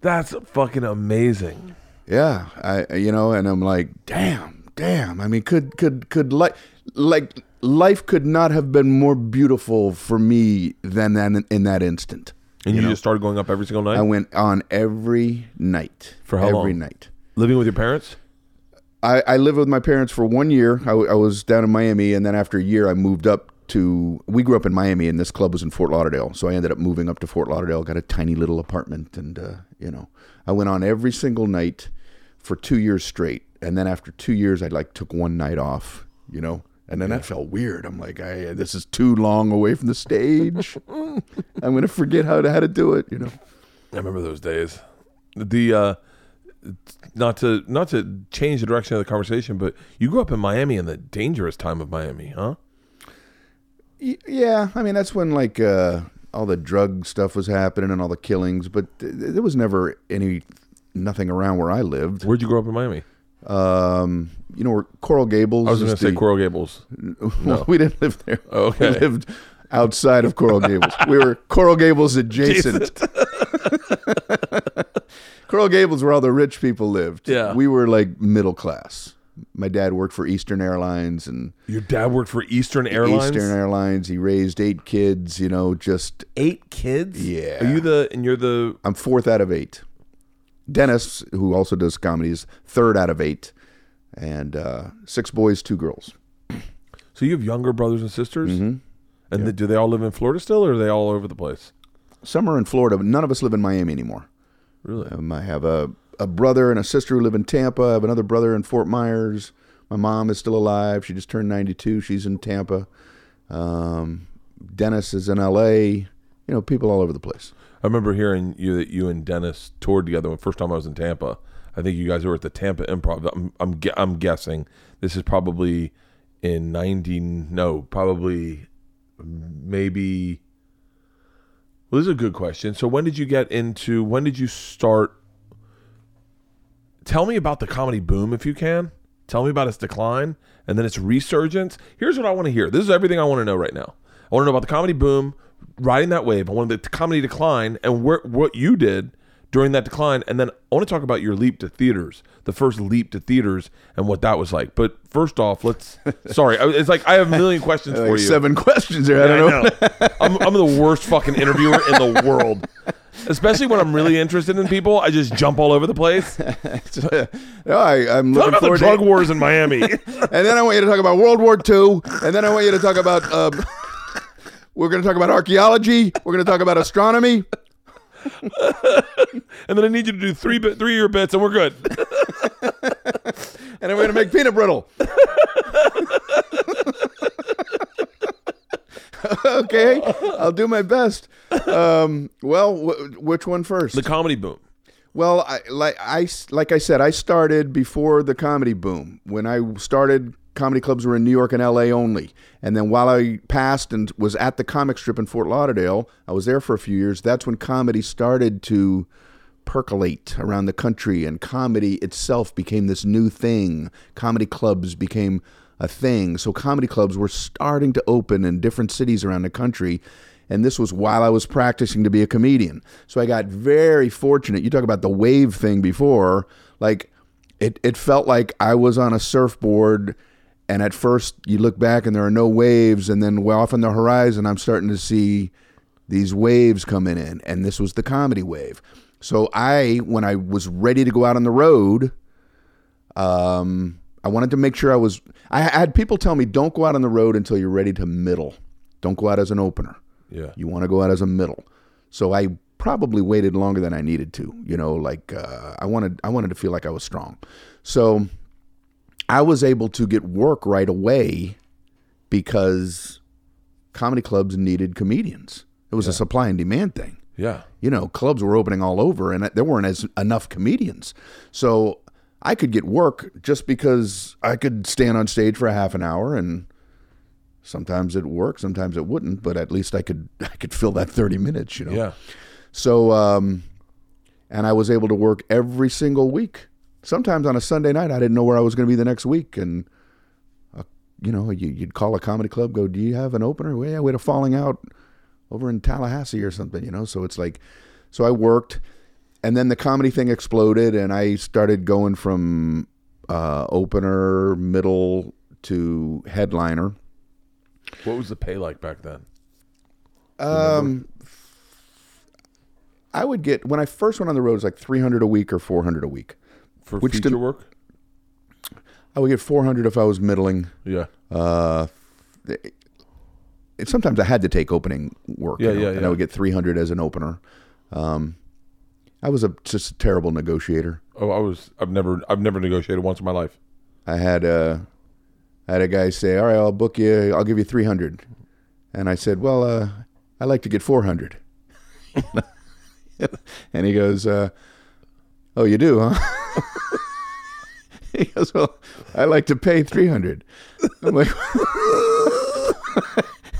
That's fucking amazing. Yeah, I you know, and I'm like, damn, damn. I mean, could could could like like life could not have been more beautiful for me than that in that instant. And you, know? just started going up every single night? I went on every night. For how every long? night. Living with your parents? I, I lived with my parents for one year. I, I was down in Miami, and then after a year, I moved up to. We grew up in Miami, and this club was in Fort Lauderdale. So I ended up moving up to Fort Lauderdale. Got a tiny little apartment, and uh, you know, I went on every single night for two years straight. And then after two years, I like took one night off. You know, and then that felt weird. I'm like, I this is too long away from the stage. *laughs* I'm gonna forget how to how to do it. You know. I remember those days. The uh not to not to change the direction of the conversation, but you grew up in Miami in the dangerous time of Miami, huh? Yeah, I mean that's when like uh, all the drug stuff was happening and all the killings, but th- there was never any nothing around where I lived. Where'd you grow up in Miami? Um, you know, where Coral Gables. I was going to say the- Coral Gables. *laughs* Well, we didn't live there. Okay. we lived outside of Coral Gables. we were Coral Gables adjacent. *laughs* Coral Gables, where all the rich people lived. Yeah. we were like middle class. My dad worked for Eastern Airlines and Your dad worked for Eastern Airlines. Eastern Airlines. He raised eight kids. You know, just Eight kids. Yeah. Are you the and you're the I'm fourth out of eight. Dennis, who also does comedy, is third out of eight, and uh, six boys, two girls. *clears throat* so you have younger brothers and sisters? Mm-hmm. And the- do they all live in Florida still, or are they all over the place? Some are in Florida, but none of us live in Miami anymore. Really? Um, I have a, a brother and a sister who live in Tampa. I have another brother in Fort Myers. My mom is still alive. She just turned 92. She's in Tampa. Um, Dennis is in LA. You know, people all over the place. I remember hearing you that you and Dennis toured together when first time I was in Tampa. I think you guys were at the Tampa Improv. I'm I'm, I'm guessing this is probably in 90 no, probably maybe Well, this is a good question. So when did you get into when did you start Tell me about the comedy boom if you can. Tell me about its decline and then its resurgence. Here's what I want to hear. This is everything I want to know right now. I want to know about the comedy boom, riding that wave. I want the comedy decline and where, what you did during that decline. And then I want to talk about your leap to theaters, the first leap to theaters and what that was like. But first off, let's, *laughs* sorry, it's like I have a million questions for you. seven questions there. I don't know. know. I'm, I'm the worst fucking interviewer in the world. *laughs* Especially when I'm really interested in people, I just jump all over the place. *laughs* No, I, I'm looking about the drug to wars in Miami. *laughs* And then I want you to talk about World War II. And then I want you to talk about. Um, we're going to talk about archaeology. We're going to talk about astronomy. *laughs* and then I need you to do three bit, three year bits, and we're good. And then we're going to make peanut brittle. *laughs* okay, I'll do my best. Um, well, wh- which one first? The comedy boom. Well, I, like I like I said, I started before the comedy boom. When I started, comedy clubs were in New York and L.A. only. And then while I passed and was at the comic strip in Fort Lauderdale, I was there for a few years. That's when comedy started to percolate around the country, and comedy itself became this new thing. Comedy clubs became a thing. So comedy clubs were starting to open in different cities around the country. And this was while I was practicing to be a comedian. So I got very fortunate. You talk about the wave thing before. Like, it, it felt like I was on a surfboard. And at first, you look back and there are no waves. And then, way off on the horizon, I'm starting to see these waves coming in. And this was the comedy wave. So I, when I was ready to go out on the road, um, I wanted to make sure I was. I had people tell me, "Don't go out on the road until you're ready to middle. Don't go out as an opener. Yeah. You want to go out as a middle." So I probably waited longer than I needed to. You know, like uh, I wanted. I wanted to feel like I was strong. So I was able to get work right away because comedy clubs needed comedians. It was a supply and demand thing Yeah. you know, clubs were opening all over, and there weren't as enough comedians. So I could get work just because I could stand on stage for a half an hour, and sometimes it worked, sometimes it wouldn't, but at least I could *laughs* I could fill that thirty minutes, you know. Yeah. So, um, and I was able to work every single week. Sometimes on a Sunday night, I didn't know where I was going to be the next week, and uh, you know, you, you'd call a comedy club, go, "Do you have an opener?" Well, yeah, we had a falling out over in Tallahassee or something, you know. So it's like, so I worked, and then the comedy thing exploded, and I started going from uh, opener, middle to headliner. What was the pay like back then? Um, I would get when I first went on the road, it was like three hundred a week or four hundred a week. For Which feature did- work? I would get four hundred if I was middling. Yeah. Uh, it, sometimes I had to take opening work. Yeah, you know, yeah, And yeah. I would get three hundred as an opener. Um, I was a just a terrible negotiator. Oh, I was. I've never. I've never negotiated once in my life. I had a, I had a guy say, "All right, I'll book you. I'll give you 300. and I said, "Well, uh, I like to get 400. *laughs* and he goes, uh, "Oh, you do, huh?" *laughs* he goes, "Well, I like to pay 300." I'm like,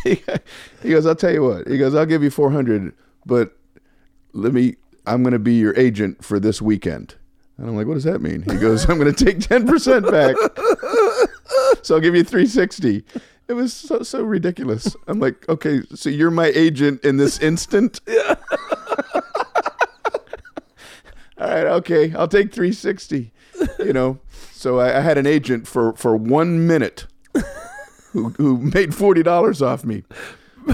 he, *laughs* he goes, "I'll tell you what." He goes, "I'll give you 400, but let me. I'm going to be your agent for this weekend." And I'm like, "What does that mean?" He goes, "I'm going to take 10% back." *laughs* so I'll give you 360. It was so so ridiculous. I'm like, okay, so you're my agent in this instant. *laughs* Yeah. *laughs* All right, okay, I'll take 360. You know, so I, I had an agent for for one minute who who made forty dollars off me.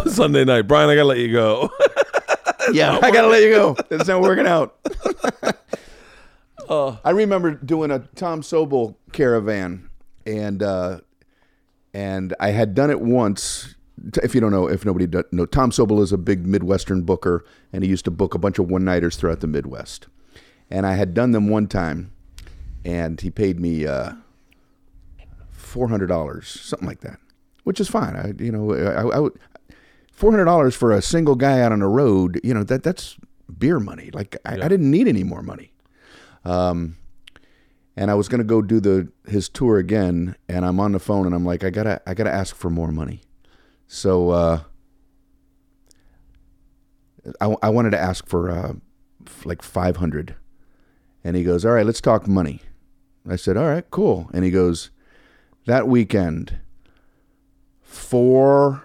Sunday night, Brian. I gotta let you go. Yeah, *laughs* I gotta let you go. It's not working out. *laughs* I remember doing a Tom Sobel caravan, and uh, and I had done it once. If you don't know, if nobody know, Tom Sobel is a big Midwestern booker, and he used to book a bunch of one nighters throughout the Midwest. And I had done them one time, and he paid me uh, four hundred dollars, something like that, which is fine. I, you know, I, I would four hundred dollars for a single guy out on the road. You know that that's beer money. Like I, I didn't need any more money. Um, and I was gonna go do the his tour again, and I'm on the phone, and I'm like, I gotta I gotta ask for more money. So uh, I, I wanted to ask for uh, f- like five hundred, and he goes, "All right, let's talk money." I said, "All right, cool," and he goes, "That weekend, four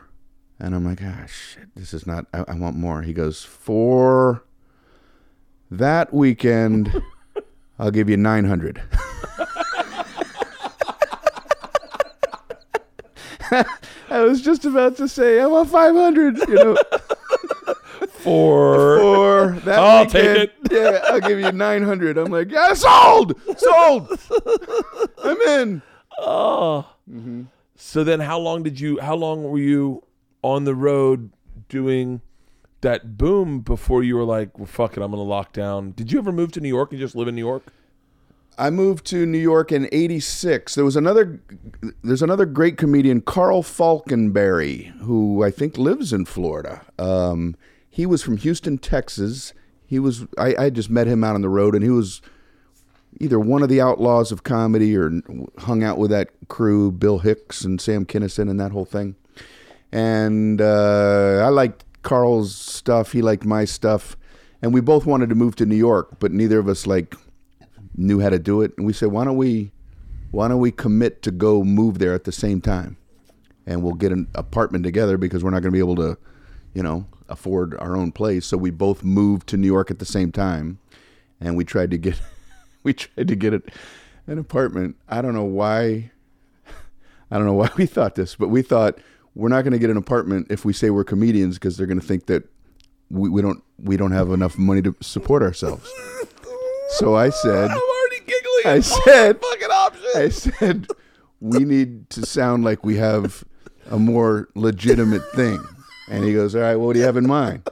and I'm like, ah, shit, this is not, I, I want more. He goes, for that weekend, *laughs* I'll give you 900. *laughs* I was just about to say, I want 500, you know, *laughs* For for that I'll take it. Yeah, I'll give you 900. I'm like, yeah, sold, sold. I'm in. oh. So then, how long did you? How long were you on the road doing that boom before you were like, "Well, fuck it, I'm gonna lock down"? Did you ever move to New York and just live in New York? I moved to New York in '86. There was another, there's another great comedian, Carl Falkenberry, who I think lives in Florida. Um, he was from Houston, Texas. He was, I, I just met him out on the road, and he was either one of the outlaws of comedy or hung out with that crew, Bill Hicks and Sam Kinison and that whole thing. And uh, I liked Carl's stuff. He liked my stuff, and we both wanted to move to New York, but neither of us like knew how to do it. And we said, why don't we, why don't we commit to go move there at the same time, and we'll get an apartment together because we're not going to be able to, you know, afford our own place. So we both moved to New York at the same time, and we tried to get, *laughs* we tried to get it, an apartment. I don't know why. *laughs* I don't know why we thought this, but we thought we're not going to get an apartment if we say we're comedians because they're going to think that we, we don't we don't have enough money to support ourselves. *laughs* So I said, I'm already giggling. I said- fucking options. I said, we need to sound like we have a more legitimate thing. And he goes, all right, what do you have in mind?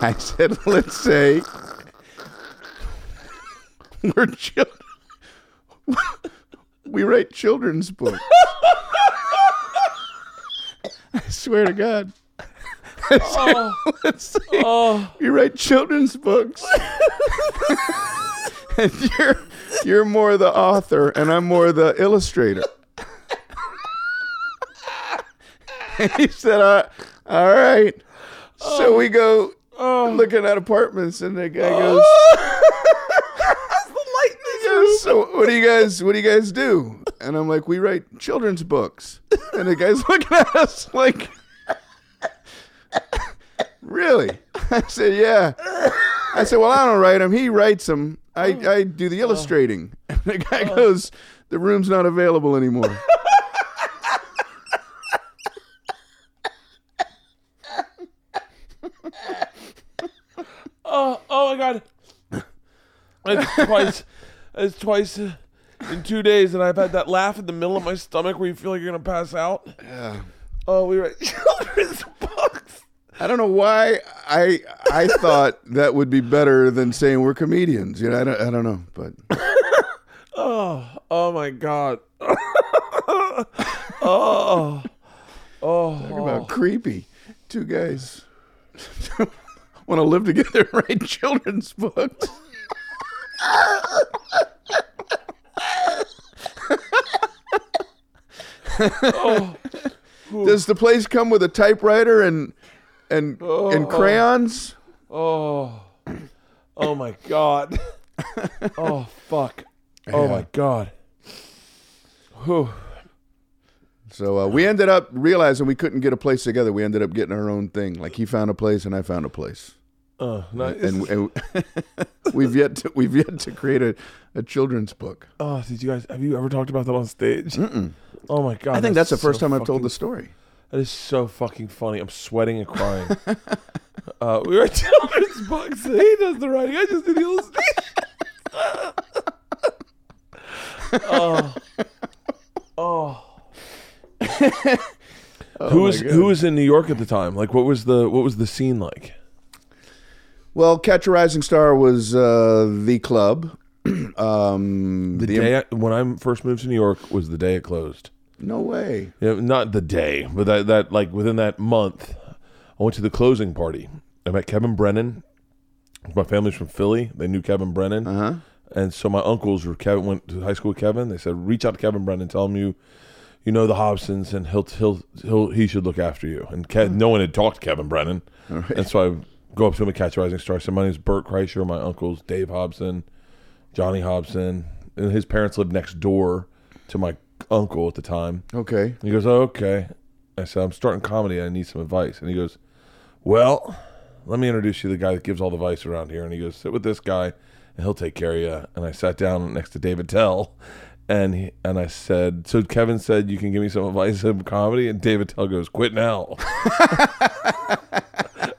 I said, let's say *laughs* we're children. *laughs* We write children's books. *laughs* I swear to God. Said, *laughs* let's say oh, we write children's books. *laughs* and you're you're more the author and I'm more the illustrator. and he said, uh, all right. So we go looking at apartments and the guy goes, so what do you guys what do you guys do? And I'm like, we write children's books. And the guy's *laughs* looking at us like Really? I said, yeah. I said, well, I don't write them. He writes them. I, I do the illustrating. *laughs* And the guy oh. goes, the room's not available anymore. oh, oh my god. It's twice. *laughs* It's twice in two days, and I've had that laugh in the middle of my stomach where you feel like you're gonna pass out. Yeah. Oh, we write *laughs* children's books. I don't know why I I thought that would be better than saying we're comedians. You know, I don't, I don't know, but *laughs* Oh, oh my god. *laughs* oh, oh. talk about creepy. Two guys want to live together and write children's books. Oh. *laughs* Does the place come with a typewriter and and and crayons? Oh, oh my god. Oh fuck. Oh Yeah. my god. Whew. So uh, we ended up realizing we couldn't get a place together. We ended up getting our own thing. Like he found a place and I found a place. Oh, nice. and, and *laughs* we've yet to we've yet to create a, a children's book. oh, did you guys have you ever talked about that on stage? Mm-mm. Oh my god! I think that's the first so time I've told the story. That is so fucking funny. I'm sweating and crying. *laughs* uh, we were children's books. He does the writing. I just do the illustration. *laughs* oh, oh. who was God. who was in New York at the time? Like, what was the what was the scene like? Well, Catch a Rising Star was uh, the club. *clears throat* um, The, day I, when I first moved to New York was the day it closed. no way. Yeah, not the day, but that that like within that month, I went to the closing party. I met Kevin Brennan. My family's from Philly. They knew Kevin Brennan, Uh huh. and so my uncles were Kevin went to high school with Kevin. They said, reach out to Kevin Brennan, tell him you, you know the Hobsons, and he'll he'll he'll he should look after you. And Ke- no one had talked to Kevin Brennan, and so I go up to him at Catch Rising Star. So my name's Bert Kreischer. My uncles Dave Hobson, Johnny Hobson, and his parents lived next door to my uncle at the time. Okay. He goes, oh, okay. I said, I'm starting comedy. I need some advice. And he goes, well, let me introduce you to the guy that gives all the advice around here. And he goes, sit with this guy, and he'll take care of you. And I sat down next to Dave Attell, and he, and I said, so Kevin said you can give me some advice in comedy, and Dave Attell goes, quit now. *laughs*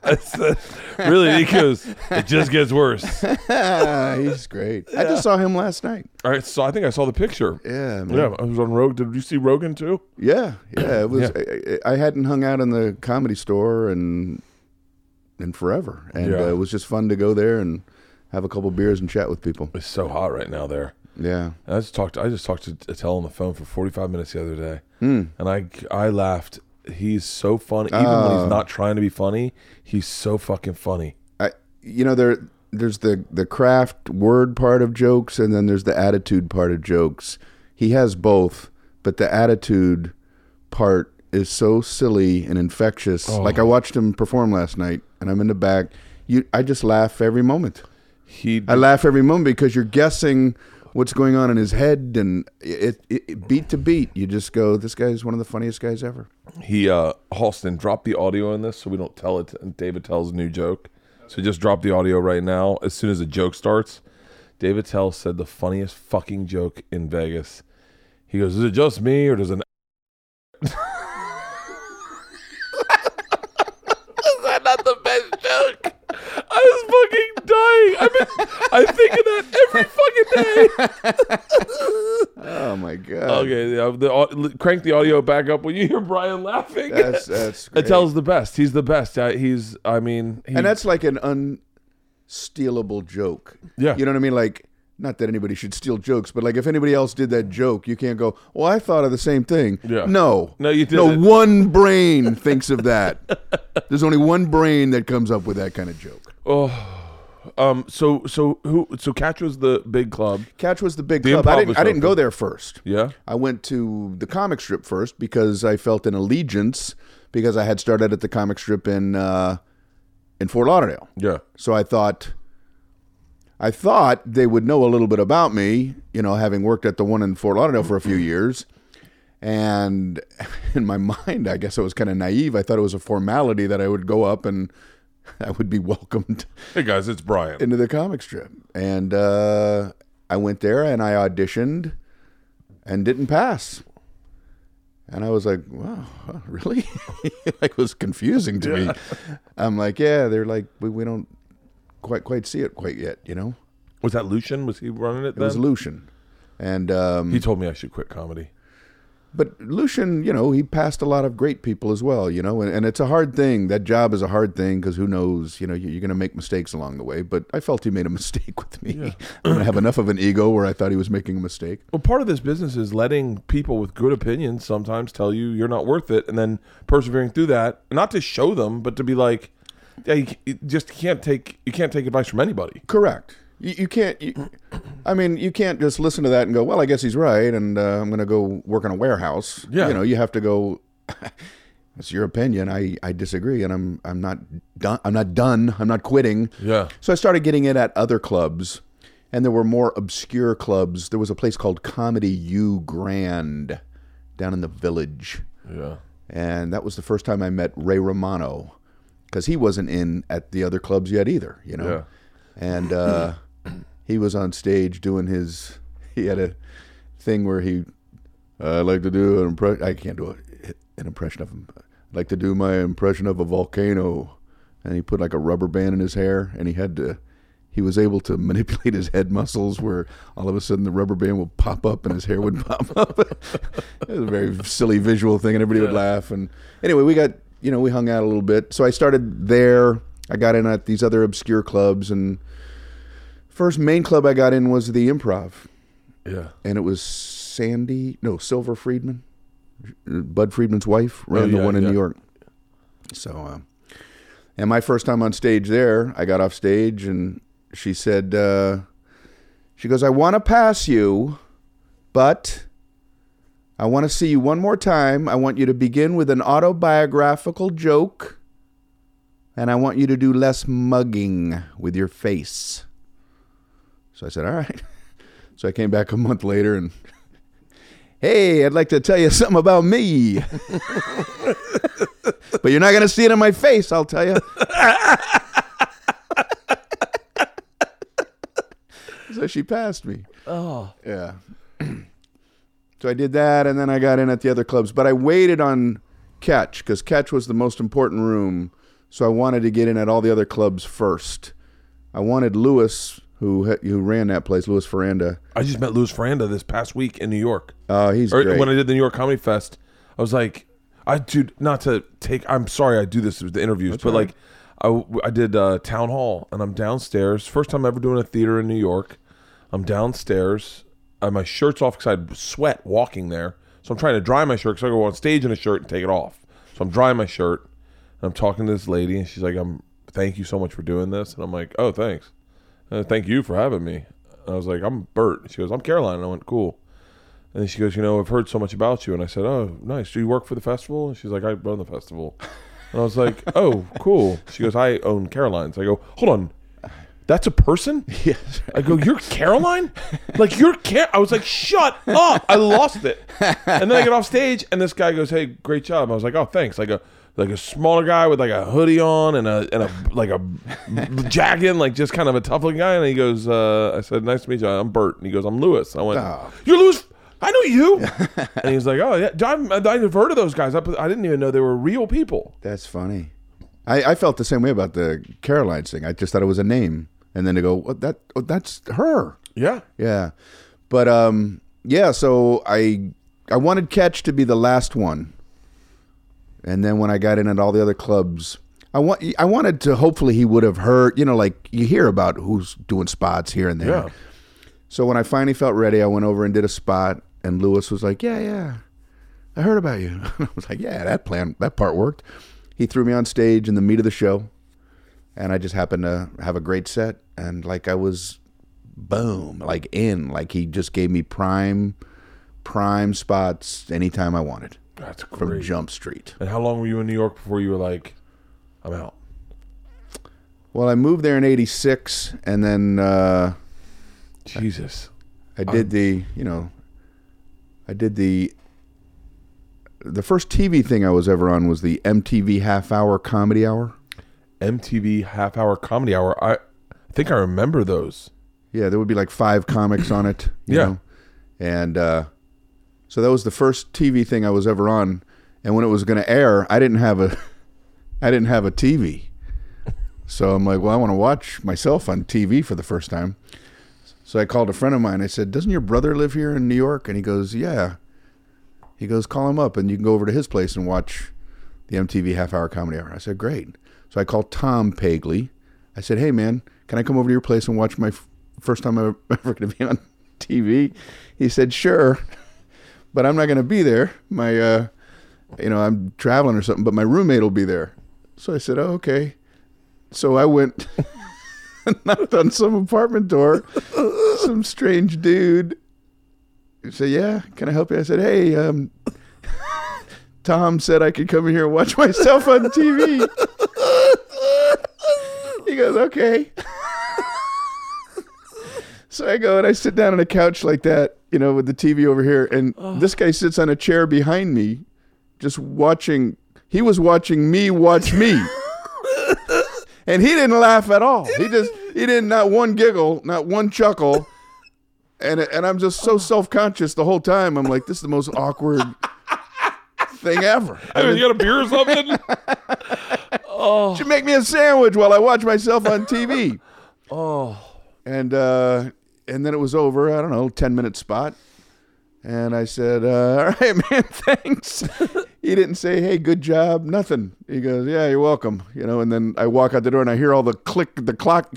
I said, really? Goes, it just gets worse. *laughs* He's great. I just saw him last night. All right, so I think I saw the picture. Yeah, man. Yeah, I was on Rogue. Did you see Rogan too? Yeah, yeah. It was. I, I hadn't hung out in the comedy store and in forever, and Yeah. uh, it was just fun to go there and have a couple beers and chat with people. It's so hot right now there. Yeah. And I just talked. I just talked to Attell on the phone for forty five minutes the other day, Hmm. and I I laughed. He's so funny, even when Oh. he's not trying to be funny. He's so fucking funny. I, you know, there, there's the the craft word part of jokes, and then there's the attitude part of jokes. He has both, but the attitude part is so silly and infectious. Oh. Like I watched him perform last night, and I'm in the back. You, I just laugh every moment. He I laugh every moment because you're guessing what's going on in his head, and it, it, it beat to beat, you just go, "This guy is one of the funniest guys ever." he uh Halston dropped the audio in this so we don't tell it. And David tells a new joke, so just drop the audio right now. As soon as the joke starts, Dave Attell said the funniest fucking joke in Vegas. He goes, "Is it just me or does an?" Is that not the best joke? I was fucking dying. I've been, I think of that every fucking day. Oh my god! Okay, yeah, the, crank the audio back up when you hear Brian laughing. That's that's great. Attell's the best. He's the best. He's, I mean, he, and that's like an unstealable joke. Yeah. you know what I mean. Like, not that anybody should steal jokes, but like if anybody else did that joke, you can't go. Well, I thought of the same thing. Yeah. No, No, you didn't. No one brain thinks of that. There's only one brain that comes up with that kind of joke. oh, um. So, so who? So Catch was the big club. Catch was the big The club. I didn't. I didn't go there first. Yeah. I went to the comic strip first because I felt an allegiance because I had started at the comic strip in uh, in Fort Lauderdale. Yeah. So I thought, I thought they would know a little bit about me, you know, having worked at the one in Fort Lauderdale for a few years. And *laughs* in my mind, I guess I was kind of naive. I thought it was a formality that I would go up and *laughs* I would be welcomed Hey guys, it's Brian. into the comic strip. And uh, I went there and I auditioned and didn't pass. And I was like, wow, really? *laughs* like, it was confusing to me. I'm like, yeah, they're like, we, we don't quite quite see it quite yet, you know? was that Lucien? Was he running it? It was? Lucien. And, um, He told me I should quit comedy. But Lucien, you know, he passed a lot of great people as well, you know, and, and it's a hard thing. That job is a hard thing because who knows, you know, you- you're going to make mistakes along the way. But I felt he made a *laughs* mistake with me. I don't have enough of an ego where I thought he was making a mistake. Well, part of this business is letting people with good opinions sometimes tell you you're not worth it, and then persevering through that, not to show them, but to be like, yeah, you, you just can't take you can't take advice from anybody. Correct. You, you can't. You, I mean, you can't just listen to that and go, "Well, I guess he's right," and uh, I'm going to go work in a warehouse. Yeah. You know, you have to go. *laughs* It's your opinion. I, I disagree, and I'm I'm not done. I'm not done. I'm not quitting. Yeah. So I started getting it at other clubs, and there were more obscure clubs. There was a place called Comedy U Grand down in the village, Yeah. and that was the first time I met Ray Romano. because he wasn't in at the other clubs yet either. You know, Yeah. and uh, he was on stage doing his. He had a thing where he. Uh, I like to do an impression. I can't do a, an impression of him. I'd like to do my impression of a volcano, and he put like a rubber band in his hair, and he had to. He was able to *laughs* manipulate his head muscles, where all of a sudden the rubber band would pop up and his hair would *laughs* pop up. *laughs* it was a very silly visual thing, and everybody would laugh. And anyway, we got you know we hung out a little bit. So I started there. I got in at these other obscure clubs, and first main club I got in was the Improv, Yeah. and it was Sandy, no Silver Friedman, Bud Friedman's wife, ran the yeah, one in yeah. New York. So, um, and my first time on stage there, I got off stage, and she said, uh, she goes, "I want to pass you, but." I want to see you one more time. I want you to begin with an autobiographical joke, and I want you to do less mugging with your face. So I said, All right. *laughs* So I came back a month later and, *laughs* Hey, I'd like to tell you something about me. *laughs* but you're not going to see it in my face, I'll tell you. so she passed me. Oh. Yeah. *clears throat* so I did that, and then I got in at the other clubs. But I waited on Catch because Catch was the most important room. So I wanted to get in at all the other clubs first. I wanted Lewis, who who ran that place, Lewis Faranda. I just met Louis Faranda this past week in New York. Uh, he's or great. when I did the New York Comedy Fest, I was like, I dude, not to take. I'm sorry, I do this with the interviews, but like, I I did uh, town hall, and I'm downstairs. First time ever doing a theater in New York. I'm downstairs. Uh, my shirt's off because I sweat walking there. So I'm trying to dry my shirt because I go on stage in a shirt and take it off. So I'm drying my shirt. And I'm talking to this lady, and she's like, "I'm thank you so much for doing this." And I'm like, "Oh, thanks. Uh, thank you for having me." I was like, "I'm Bert." She goes, "I'm Caroline." And I went, "Cool." And then she goes, you know, I've heard so much about you. And I said, oh, nice. Do you work for the festival? And she's like, I run the festival. And I was like, *laughs* oh, cool. She goes, I own Caroline's. I go, hold on. That's a person? *laughs* Yes. I go, you're Caroline? Like, you're Car I was like, shut up. I lost it. And then I get off stage and this guy goes, hey, great job. I was like, oh, thanks. I a, like a smaller guy with like a hoodie on and a, and a, like a *laughs* jacket, like just kind of a tough looking guy. And he goes, uh, I said, nice to meet you. I'm Bert. And he goes, I'm Lewis. I went, Oh. you're Lewis? I know you. *laughs* and he's like, oh, yeah. I'm, I've heard of those guys. I, I didn't even know they were real people. That's funny. I, I felt the same way about the Caroline's thing. I just thought it was a name, and then to go, what that? Oh, that's her. Yeah. Yeah, but um, yeah. So I I wanted Catch to be the last one, and then when I got in at all the other clubs, I want I wanted to hopefully he would have heard. You know, like you hear about who's doing spots here and there. Yeah. So when I finally felt ready, I went over and did a spot, and Lewis was like, "Yeah, yeah, I heard about you." *laughs* I was like, "Yeah, that plan, that part worked." He threw me on stage in the meat of the show, and I just happened to have a great set, and like I was, boom, like in, like he just gave me prime, prime spots anytime I wanted That's from. Jump Street. And how long were you in New York before you were like, I'm out? Well, I moved there in '86, and then uh, Jesus. I did the, you know, I did the. The first TV thing I was ever on was the MTV Half Hour Comedy Hour. MTV half hour comedy hour. I think I remember those. Yeah, there would be like five comics on it. You Yeah. Know? And uh, so that was the first TV thing I was ever on. And when it was going to air, I didn't have a, *laughs* I didn't have a TV. So I'm like, well, I want to watch myself on TV for the first time. So I called a friend of mine. I said, "Doesn't your brother live here in New York?" And he goes, "Yeah." He goes, "Call him up, and you can go over to his place and watch the MTV Half Hour Comedy Hour." I said, "Great." So I called Tom Pagley. I said, "Hey, man, can I come over to your place and watch my f- first time I'm *laughs* ever going to be on TV?" He said, "Sure, but I'm not going to be there. My, uh, you know, I'm traveling or something, but my roommate will be there." So I said, "Oh, okay." So I went, *laughs* knocked on some apartment door. *laughs* Some strange dude. Said, "Yeah, can I help you?" I said, "Hey, um, *laughs* Tom said I could come in here and watch myself on TV." he goes, "Okay." So I go and I sit down on a couch like that, you know, with the TV over here, and this guy sits on a chair behind me, just watching. He was watching me watch me. *laughs* and he didn't laugh at all. He just he didn't not one giggle, not one chuckle, and and I'm just so self conscious the whole time. I'm like, this is the most awkward thing ever. *laughs* I mean, you got a beer or something? *laughs* Oh. Should make me a sandwich while I watch myself on TV. oh, And uh, and then it was over. I don't know, ten minute spot. And I said, uh, *laughs* "All right, man, thanks." he didn't say, "Hey, good job," nothing. He goes, "Yeah, you're welcome." You know. And then I walk out the door and I hear all the click, the clock,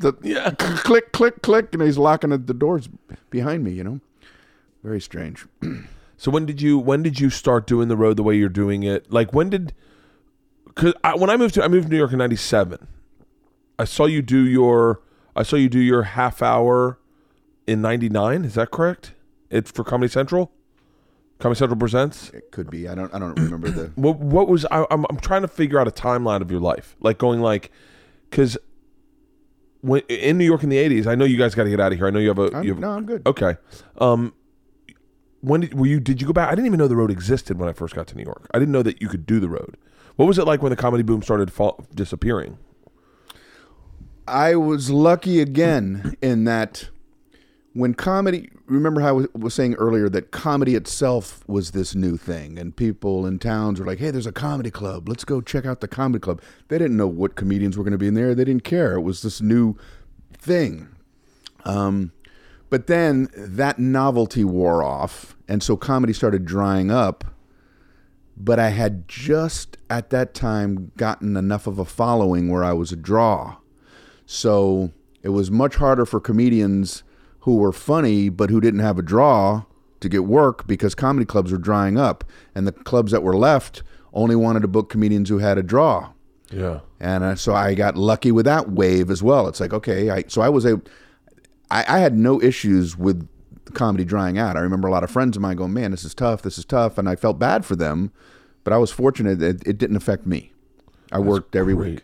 the Yeah. click, click, click, and he's locking the doors behind me. You know, very strange. *clears throat* So when did you when did you start doing the road the way you're doing it? Like when did? Cause I, when I moved to I moved to New York in '97. I saw you do your I saw you do your half hour in '99. Is that correct? It's for Comedy Central. Comedy Central presents. It could be. I don't. I don't remember the. *clears throat* What what was I, I'm I'm trying to figure out a timeline of your life, like going like, because when in New York in the '80s, I know you guys got to get out of here. I know you have a I'm, you have, no, I'm good. Okay. Um when did were you did you go back? I didn't even know the road existed when I first got to New York. I didn't know that you could do the road. What was it like when the comedy boom started fall, disappearing? I was lucky again in that when comedy, remember how I was- saying earlier that comedy itself was this new thing, and people in towns were like, hey, there's a comedy club. Let's go check out the comedy club. They didn't know what comedians were going to be in there, they didn't care. It was this new thing. Um, but then that novelty wore off, and so comedy started drying up. But I had just at that time gotten enough of a following where I was a draw. So it was much harder for comedians who were funny but who didn't have a draw to get work because comedy clubs were drying up. And the clubs that were left only wanted to book comedians who had a draw. Yeah. And uh, so I got lucky with that wave as well. It's like, okay, I, so I was a, I, I had no issues with comedy drying out. I remember a lot of friends of mine going, man, this is tough, this is tough. And I felt bad for them, but I was fortunate that it didn't affect me. I worked every great. week.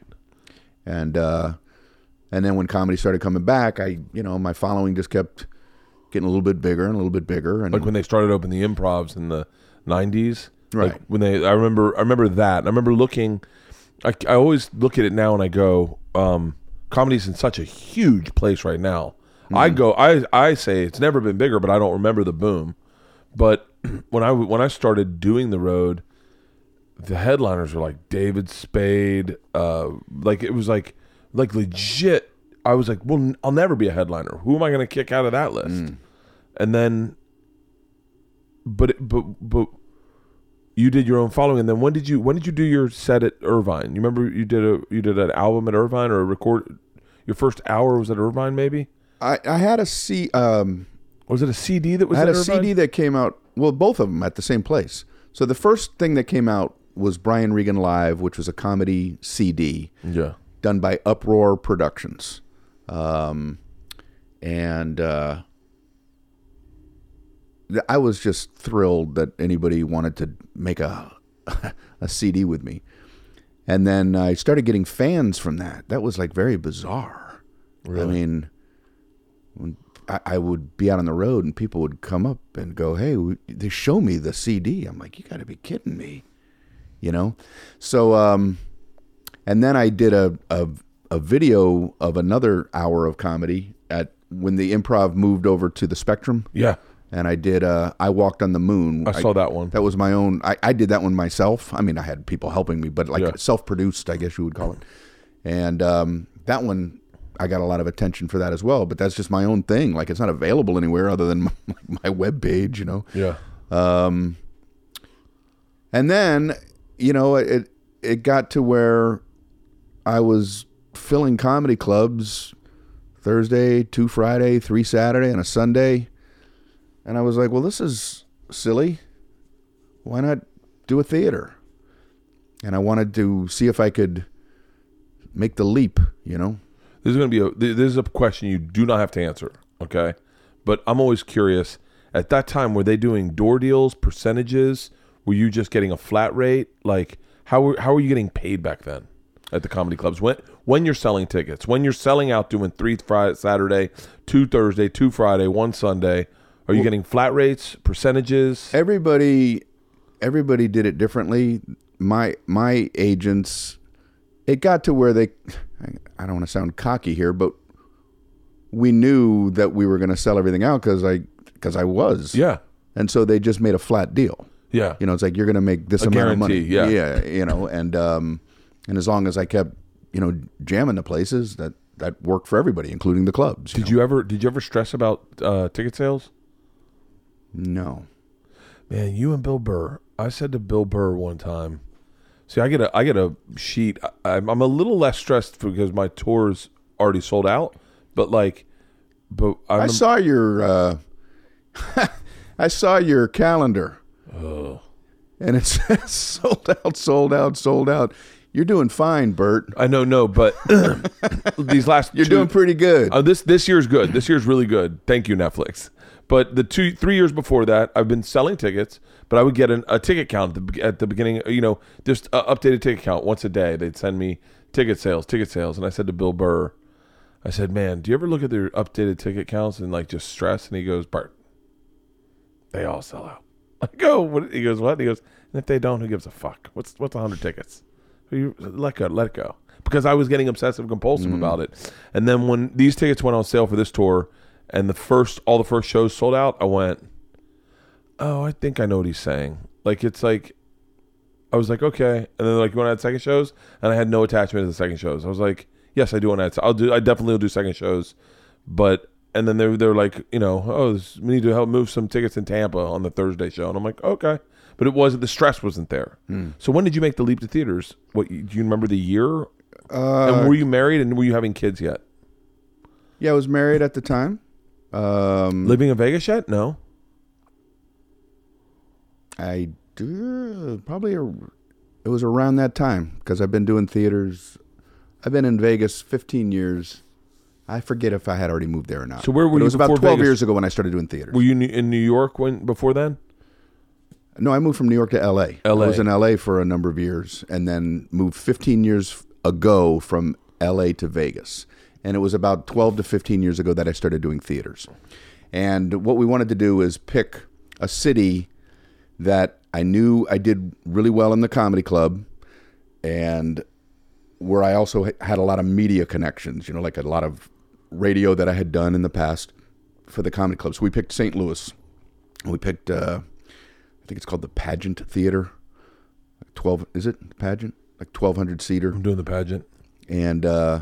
And, uh, and then when comedy started coming back, I, you know, my following just kept getting a little bit bigger and a little bit bigger. And Like when they started opening the improvs in the '90s. Like Right. when they, I remember, I remember that. I remember looking. I, I always look at it now and I go, um, comedy's in such a huge place right now. I go, I, I say it's never been bigger, but I don't remember the boom. But *clears throat* when I when I started doing the road, the headliners were like David Spade, uh, like it was like like legit. I was like, well, I'll never be a headliner. Who am I going to kick out of that list? And then, but but but you did your own following. And then when did you when did you do your set at Irvine? You remember you did a you did an album at Irvine or a record. Your first hour was at Irvine, maybe. I, I had a C, um, was it a CD that was I had a Irvine? CD that came out. Well, both of them at the same place. So the first thing that came out was Brian Regan Live, which was a comedy CD Yeah. Done by Uproar Productions, um, and uh, I was just thrilled that anybody wanted to make a *laughs* a CD with me. And then I started getting fans from that. That was like very bizarre. I mean, when I, I would be out on the road and people would come up and go, "Hey, we, they show me the CD." I'm like, "You got to be kidding me," you know. So, um, and then I did a, a a video of another hour of comedy at when the improv moved over to the Spectrum, Yeah. and I did. Uh, I walked on the moon. I saw that one. That was my own. I, I did that one myself. I mean, I had people helping me, but like Yeah. self-produced, I guess you would call it. And um, that one, I got a lot of attention for that as well. But that's just my own thing. Like it's not available anywhere other than my, *laughs* my web page, you know. Yeah. Um, and then, you know, it it got to where I was filling comedy clubs Thursday, two Friday, three Saturday, and a Sunday. And I was like, well, this is silly. Why not do a theater? And I wanted to see if I could make the leap, you know? This is going to be a th- this is a question you do not have to answer, okay? But I'm always curious. At that time, were they doing door deals, percentages? Were you just getting a flat rate? Like how were how were you getting paid back then at the comedy clubs? When when you're selling tickets, when you're selling out, doing three Friday, Saturday, two Thursday, two Friday, one Sunday, are you getting flat rates, percentages? everybody everybody did it differently my my agents it got to where they I don't want to sound cocky here, but we knew that we were going to sell everything out because I because I was. Yeah. And so they just made a flat deal. Yeah. You know, it's like you're going to make this amount of money. yeah. Yeah. You know, and um, and as long as I kept, you know, jamming the places, that that worked for everybody, including the clubs. Did you ever did you ever stress about uh, ticket sales? No. Man, you and Bill Burr. I said to Bill Burr one time. See, I get a I get a sheet. I, I'm I'm a little less stressed because my tour's already sold out. But like, but I, I saw your uh, *laughs* I saw your calendar. Oh. And it *laughs* says sold out, sold out, sold out. You're doing fine, Bert. I know no, but *coughs* these last You're two- doing pretty good. Uh, this this year's good. This year's really good. Thank you, Netflix. But the two three years before that, I've been selling tickets, but I would get an, a ticket count at the, at the beginning. You know, just a updated ticket count once a day. They'd send me ticket sales, ticket sales, and I said to Bill Burr, I said, "Man, do you ever look at their updated ticket counts and like just stress?" And he goes, "Bart, they all sell out." *laughs* I go, "What?" He goes, "What?" He goes, "And if they don't, who gives a fuck? What's what's a hundred tickets? You let go, let it go." Because I was getting obsessive compulsive mm. about it, and then when these tickets went on sale for this tour, and the first all the first shows sold out, I went, "Oh, I think I know what he's saying." Like it's like, I was like, "Okay," and then like, "You want to add second shows?" And I had no attachment to the second shows. I was like, "Yes, I do want to add. I'll do. I definitely will do second shows," but. And then they're they're like, you know, oh, this, we need to help move some tickets in Tampa on the Thursday show, and I'm like, okay, but it wasn't the stress wasn't there. So when did you make the leap to theaters? What do you remember the year? and were you married and were you having kids yet? yeah, I was married at the time. Um, Living in Vegas yet? No. I do probably a, it was around that time because I've been doing theaters. I've been in Vegas 15 years. I forget if I had already moved there or not. So where were But you It was about 12 Vegas? years ago when I started doing theaters. Were you in- in New York when before then? No, I moved from New York to L.A. LA. I was in L.A. for a number of years, and then moved 15 years ago from L.A. to Vegas. And it was about 12 to 15 years ago that I started doing theaters. And what we wanted to do is pick a city that I knew I did really well in the comedy club, and where I also had a lot of media connections. You know, like a lot of radio that I had done in the past for the comedy club. So we picked St. Louis. We picked. Uh, I think it's called the Pageant Theater. Twelve is it pageant? Like twelve hundred seater, I'm doing the pageant. and uh,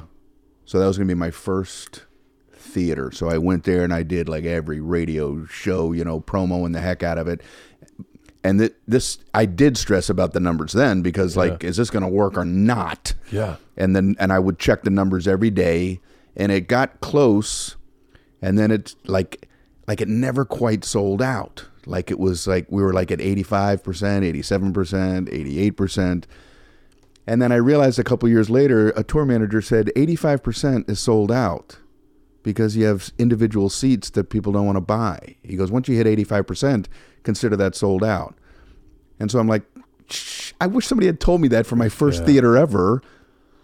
so that was gonna be my first theater. So I went there and I did like every radio show, you know, promoing the heck out of it. And th- this, I did stress about the numbers then because, like, is this going to work or not? Yeah. and then and I would check the numbers every day, and it got close, and then it's like like it never quite sold out. Like it was like we were like at eighty five percent, eighty seven percent, eighty eight percent, and then I realized a couple years later, a tour manager said eighty five percent is sold out because you have individual seats that people don't want to buy. He goes, once you hit eighty five percent, consider that sold out. And so I'm like, Shh, I wish somebody had told me that for my first theater ever.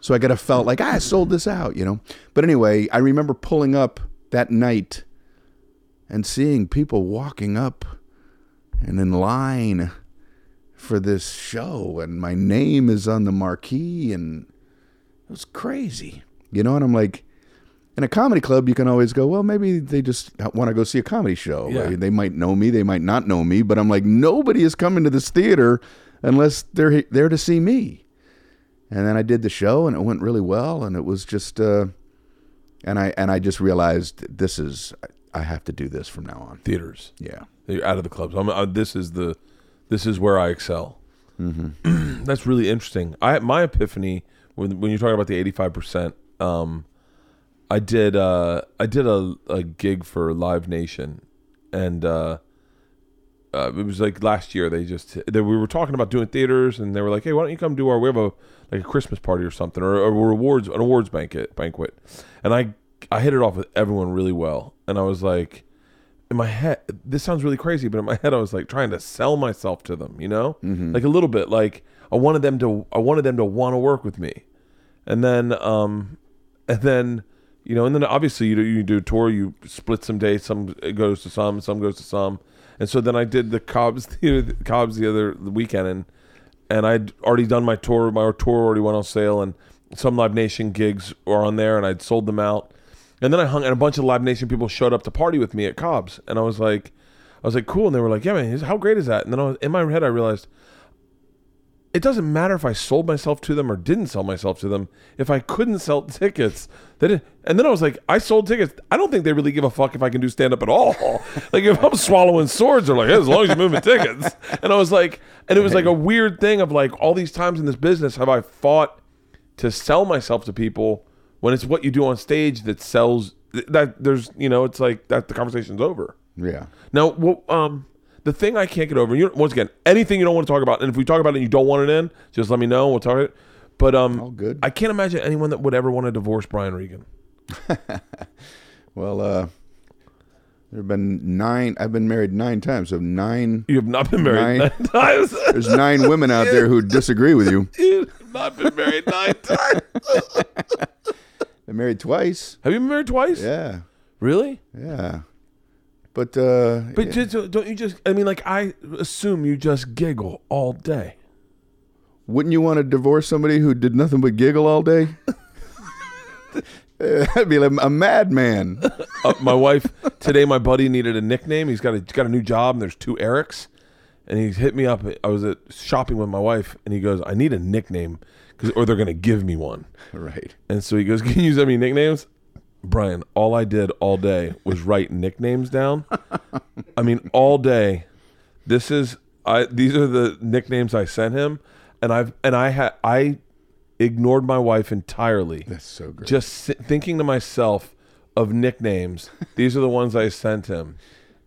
So I could have felt like, ah, I sold this out, you know? But anyway, I remember pulling up that night and seeing people walking up and in line for this show. And my name is on the marquee. And it was crazy, you know? And I'm like, in a comedy club, you can always go, well, maybe they just want to go see a comedy show. Yeah. They might know me, they might not know me, but I'm like, nobody is coming to this theater unless they're there to see me. And then I did the show, and it went really well, and it was just, uh, and I and I just realized this is I have to do this from now on. Theaters. Yeah, You're out of the clubs. I'm, uh, this is the this is where I excel. Mm-hmm. *clears throat* That's really interesting. I my epiphany when when you're talking about the 85 percent. Um, I did uh I did a, a gig for Live Nation, and uh, uh, it was like last year. They just they, we were talking about doing theaters, and they were like, "Hey, why don't you come do our we have a like a Christmas party or something, or a rewards an awards banquet banquet." And I I hit it off with everyone really well, and I was like, in my head, this sounds really crazy, but in my head, I was like trying to sell myself to them, you know, like a little bit. Like I wanted them to I wanted them to want to work with me, and then um and then you know, and then obviously you do, you do a tour, you split some days, some it goes to some, some goes to some, and so then I did the Cobb's *laughs* theater, Cobb's the other the weekend, and and I'd already done my tour, my tour already went on sale, and some Live Nation gigs were on there, and I'd sold them out. And then I hung, and a bunch of Live Nation people showed up to party with me at Cobb's, and I was like, I was like, cool, and they were like, yeah, man, how great is that? And then I was, in my head, I realized it doesn't matter if I sold myself to them or didn't sell myself to them. If I couldn't sell *laughs* tickets, that and then I was like, I sold tickets. I don't think they really give a fuck if I can do stand up at all. *laughs* like if I'm swallowing swords, they're like, hey, as long as you're moving tickets. *laughs* And I was like, and it was like a weird thing of like all these times in this business have I fought to sell myself to people when it's what you do on stage that sells that there's you know it's like that the conversation's over. Yeah. Now, well, um, the thing I can't get over, you once again, anything you don't want to talk about, and if we talk about it and you don't want it in, just let me know. We'll talk it. But um, All good. I can't imagine anyone that would ever want to divorce Brian Regan. *laughs* Well, uh, there have been nine. I've been married nine times, so nine. You have not been married Nine. nine, *laughs* times. There's nine women out there who disagree with you. *laughs* you have not been married nine times. Been married twice. Have you been married twice? Yeah, Really? yeah. But uh, But just, don't you just? I mean, like I assume you just giggle all day. wouldn't you want to divorce somebody who did nothing but giggle all day? *laughs* That'd be like a madman. *laughs* uh, my wife today. My buddy needed a nickname. He's got a got a new job, and there's two Erics. And he hit me up. I was at shopping with my wife, and he goes, "I need a nickname, or they're gonna give me one." right. And so he goes, *laughs* "Can you use any nicknames?" Brian, all I did all day was write nicknames down. I mean, all day. This is I. These are the nicknames I sent him, and I've and I had I ignored my wife entirely That's so great. just si- thinking to myself of nicknames. These are the ones I sent him.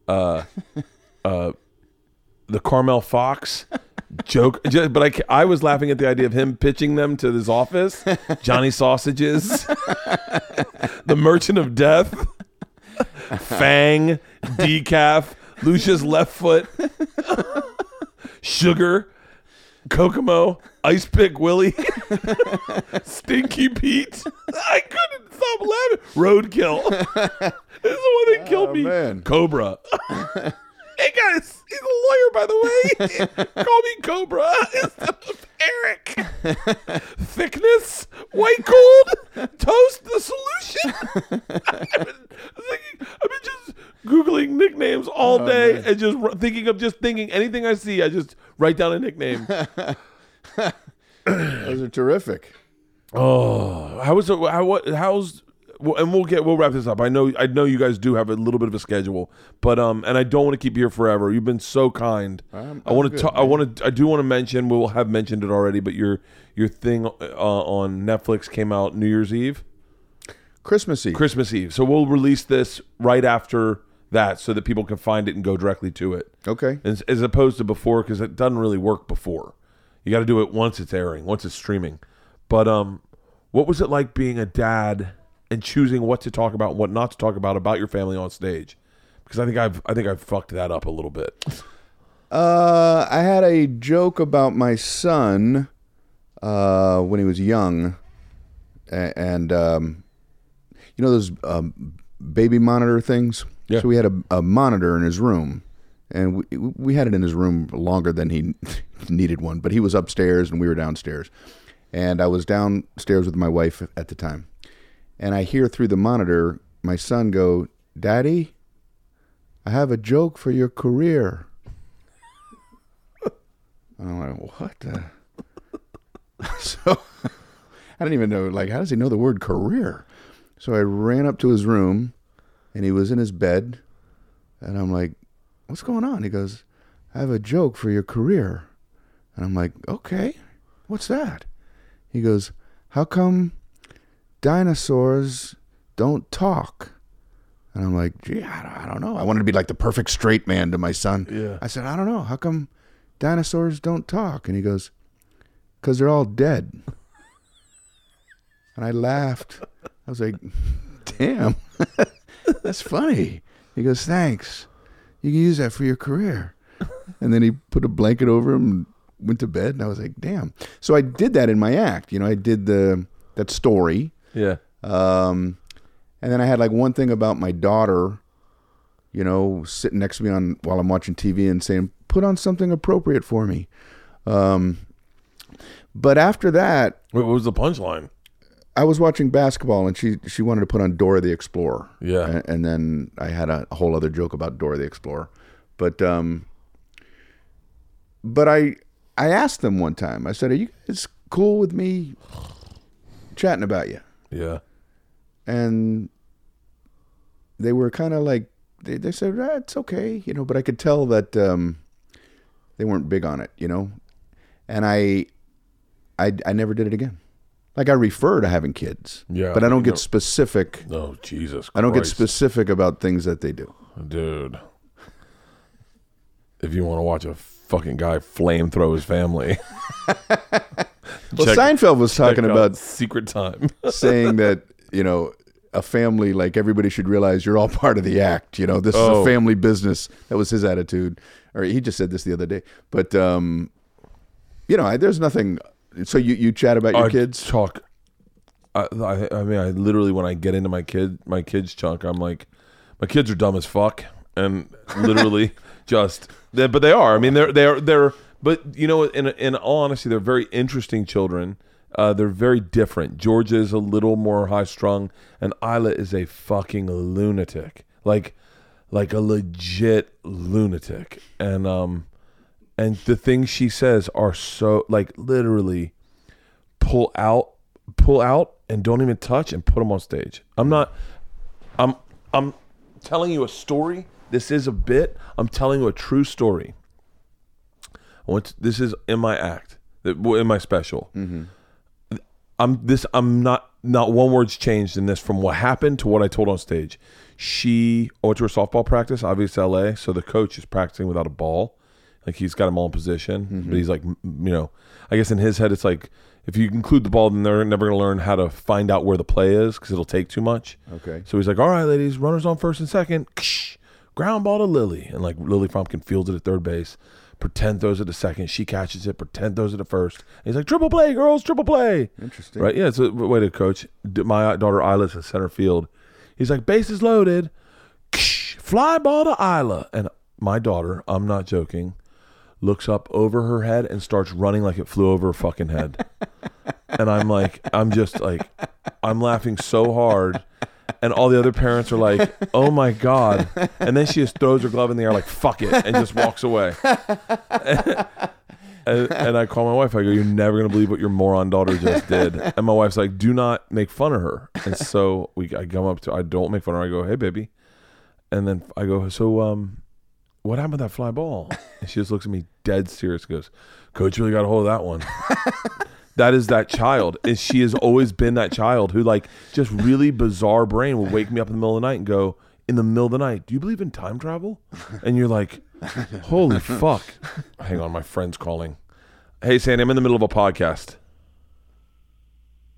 Uh, uh, the Carmel Fox joke, just, but I, I was laughing at the idea of him pitching them to his office. Johnny Sausages, *laughs* the Merchant of Death, Fang, Decaf, Lucia's Left Foot, Sugar, Kokomo, Ice Pick Willie, *laughs* Stinky Pete. I couldn't stop laughing. Roadkill. *laughs* this is the one that killed Oh, me. man. Cobra. Hey guys, he's a lawyer by the way. *laughs* Call me Cobra instead of Eric. Thickness, white gold, toast the solution. *laughs* I've been thinking, I've been just googling nicknames all oh, day man. and just r- thinking of just thinking anything I see, I just write down a nickname. *laughs* Those are terrific. Oh, how was it? How what? How's and we'll get we'll wrap this up. I know I know you guys do have a little bit of a schedule, but um, and I don't want to keep you here forever. You've been so kind. I'm- I want to. good, I want to. I do want to mention. We'll have mentioned it already, but your your thing uh, on Netflix came out New Year's Eve, Christmas Eve. Christmas Eve. So we'll release this right after that, so that people can find it and go directly to it, okay. as, as opposed to before, because it doesn't really work before. You got to do it once it's airing, once it's streaming. But um, what was it like being a dad and choosing what to talk about and what not to talk about about your family on stage? Because I think I've I think I've fucked that up a little bit. Uh, I had a joke about my son uh, when he was young, and um, you know those um, baby monitor things. Yeah. So we had a, a monitor in his room, and we we had it in his room longer than he *laughs* needed one. But he was upstairs and we were downstairs, and I was downstairs with my wife at the time, and I hear through the monitor my son go, "Daddy, I have a joke for your career." I'm like, what the? *laughs* so I didn't even know, like, how does he know the word career? So I ran up to his room and he was in his bed. And I'm like, what's going on? He goes, I have a joke for your career. And I'm like, okay, what's that? He goes, how come dinosaurs don't talk? And I'm like, gee, I don't, I don't know. I wanted to be like the perfect straight man to my son. Yeah. I said, I don't know. How come dinosaurs don't talk? And he goes, because they're all dead. And I laughed. I was like, damn, *laughs* that's funny. He goes, thanks. You can use that for your career. And then he put a blanket over him and went to bed. And I was like, damn. So I did that in my act. You know, I did the that story. Yeah. Um, and then I had like one thing about my daughter, you know, sitting next to me on while I'm watching TV and saying, "Put on something appropriate for me." Um, but after that, What was the punchline? I was watching basketball and she she wanted to put on Dora the Explorer. Yeah. And, and then I had a, whole other joke about Dora the Explorer. But um but I I asked them one time. I said, "Are you guys cool with me chatting about you?" Yeah. And they were kind of like they, they said, ah, "It's okay," you know, but I could tell that um they weren't big on it, you know. And I I I never did it again. Like I refer to having kids. Yeah, But I don't get know- specific No, Jesus! Christ. I don't get specific about things that they do. dude. If you want to watch a fucking guy flamethrow his family, *laughs* Well, check- Seinfeld was talking about secret time. *laughs* saying that, you know, a family like everybody should realize you're all *laughs* part of the act, you know. This is Oh. a family business. That was his attitude. Or he just said this the other day. But um you know, I, there's nothing so you you chat about your I kids? talk. I, I, I mean, I literally when I get into my kid, my kids chunk, I'm like, my kids are dumb as fuck, and literally *laughs* just, they, but they are. I mean, they're they're they're. But you know, in in all honesty, they're very interesting children. Uh, they're very different. Georgia is a little more high strung, and Isla is a fucking lunatic, like like a legit lunatic. And um, and the things she says are so like literally pull out pull out and don't even touch and put them on stage i'm not i'm i'm telling you a story this is a bit i'm telling you a true story I want to- this is in my act in my special. Mm-hmm. I'm this i'm not not one word's changed in this from what happened to what i told on stage. She I went to her softball practice obviously la so the coach is practicing without a ball. Like he's got them all in position, but mm-hmm. he's like, you know, I guess in his head it's like if you include the ball, then they're never going to learn how to find out where the play is because it'll take too much. Okay. So he's like, all right, ladies, runners on first and second, ground ball to Lily, and like Lily Frumpkin fields it at third base. Pretend throws it to second, she catches it. Pretend throws it to first. And he's like, triple play, girls, triple play. Interesting. Right? Yeah, it's a way to coach. My daughter Isla's in center field. He's like, bases loaded, fly ball to Isla, and my daughter, I'm not joking, looks up over her head and starts running like it flew over her fucking head. *laughs* and I'm like, I'm just like, I'm laughing so hard. And all the other parents are like, oh my God. And then she just throws her glove in the air, like, fuck it, and just walks away. *laughs* and, and I call my wife. I go, "You're never gonna believe what your moron daughter just did." And my wife's like, "Do not make fun of her." And so we, I come up to, I don't make fun of her. I go, "Hey, baby," and then I go, "So, um, what happened with that fly ball?" And she just looks at me dead serious. Goes, "Coach really got a hold of that one." That is that child, and she has always been that child who, like, just really bizarre brain will wake me up in the middle of the night and go, "In the middle of the night, do you believe in time travel?" And you're like, "Holy *laughs* fuck!" Hang on, my friend's calling. Hey, Sandy, I'm in the middle of a podcast.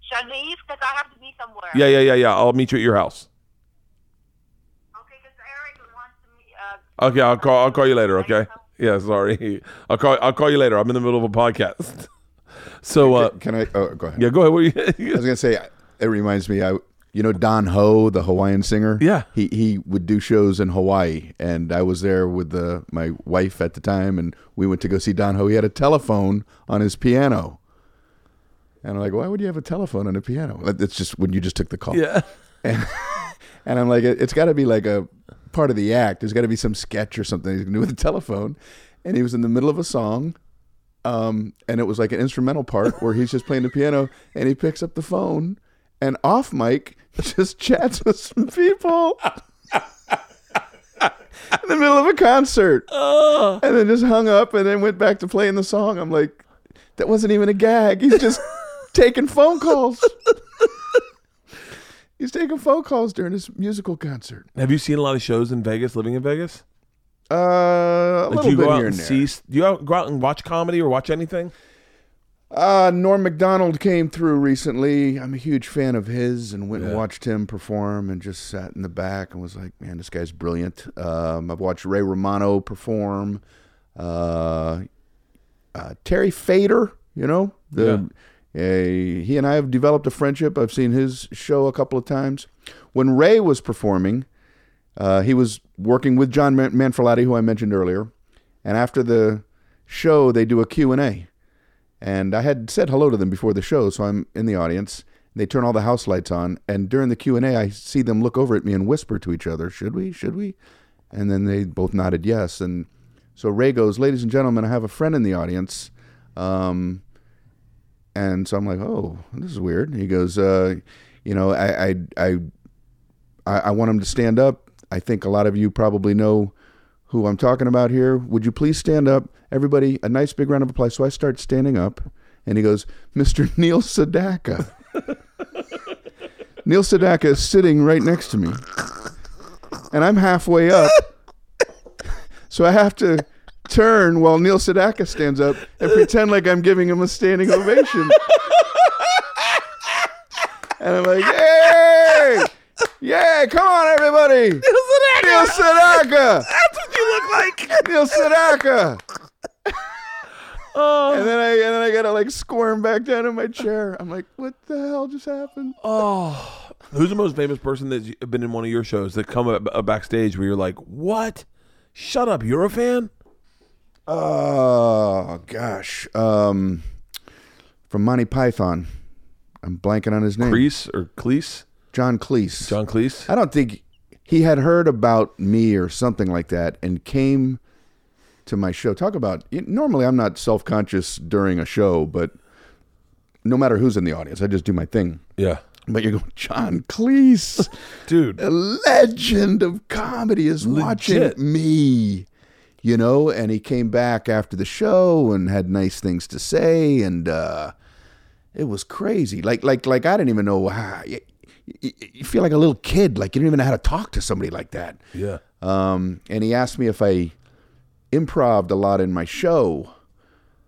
Should I leave? Because I have to be somewhere. Yeah, yeah, yeah, yeah. I'll meet you at your house. Okay, because Eric wants to meet. Uh, Okay, I'll call. I'll call you later. Okay. Yeah, sorry. *laughs* I'll call. I'll call you later. I'm in the middle of a podcast. *laughs* So, uh, Can I oh go ahead. yeah, go ahead. What *laughs* I was gonna say it reminds me. I you know Don Ho, the Hawaiian singer. Yeah. he he would do shows in Hawaii, and I was there with the my wife at the time, and we went to go see Don Ho. He had a telephone on his piano, and I'm like, why would you have a telephone on a piano? It's just when you just took the call. yeah. and, *laughs* and I'm like, it, it's got to be like a part of the act. There's got to be some sketch or something he's gonna do with the telephone. And he was in the middle of a song, um, and it was like an instrumental part where he's just playing the piano, and he picks up the phone and off mic *laughs* just chats with some people. in the middle of a concert, and then just hung up, and then went back to playing the song. I'm like, that wasn't even a gag. He's just *laughs* taking phone calls. He's taking phone calls during his musical concert. Have you seen a lot of shows in Vegas? Living in Vegas? Uh, a Like, little do you bit go out here and and there. see? Do you out- go out and watch comedy or watch anything? Uh, Norm Macdonald came through recently. I'm a huge fan of his, and went and watched him perform, and just sat in the back and was like, "Man, this guy's brilliant." Um, I've watched Ray Romano perform. Uh, uh, Terry Fator, you know, the he and I have developed a friendship. I've seen his show a couple of times. When Ray was performing, uh, he was working with John Man- who I mentioned earlier, and after the show, they do a Q and I had said hello to them before the show, so I'm in the audience. They turn all the house lights on, and during the Q and A, I see them look over at me and whisper to each other, "Should we? Should we?" And then they both nodded yes. And so Ray goes, "Ladies and gentlemen, I have a friend in the audience." Um, and so I'm like, "Oh, this is weird." He goes, uh, "You know, I, I, I, I want him to stand up. I think a lot of you probably know who I'm talking about here. Would you please stand up, everybody? A nice big round of applause." So I start standing up, and he goes, "Mr. *laughs* Neil Sedaka." *laughs* Neil Sedaka is sitting right next to me, and I'm halfway up, *laughs* so I have to turn while Neil Sedaka stands up and pretend like I'm giving him a standing ovation. and I'm like, "Hey, yeah, come on, everybody!" Neil Sedaka. That's what you look like. Neil Sedaka. And then I and then I gotta like squirm back down in my chair. I'm like, what the hell just happened? Oh, who's the most famous person that's been in one of your shows that come up, up backstage where you're like, "What? Shut up! You're a fan." Oh gosh. Um from Monty Python. I'm blanking on his name. Cleese or Cleese? John Cleese. John Cleese. I don't think he had heard about me or something like that and came to my show. Talk about normally I'm not self conscious during a show, but no matter who's in the audience, I just do my thing. Yeah, But you're going, John Cleese, *laughs* dude. a legend of comedy, is watching me. You know, and he came back after the show and had nice things to say, and uh, it was crazy. Like, like, like I didn't even know how. You, you, feel like a little kid, like you don't even know how to talk to somebody like that. Yeah. Um, and he asked me if I improved a lot in my show.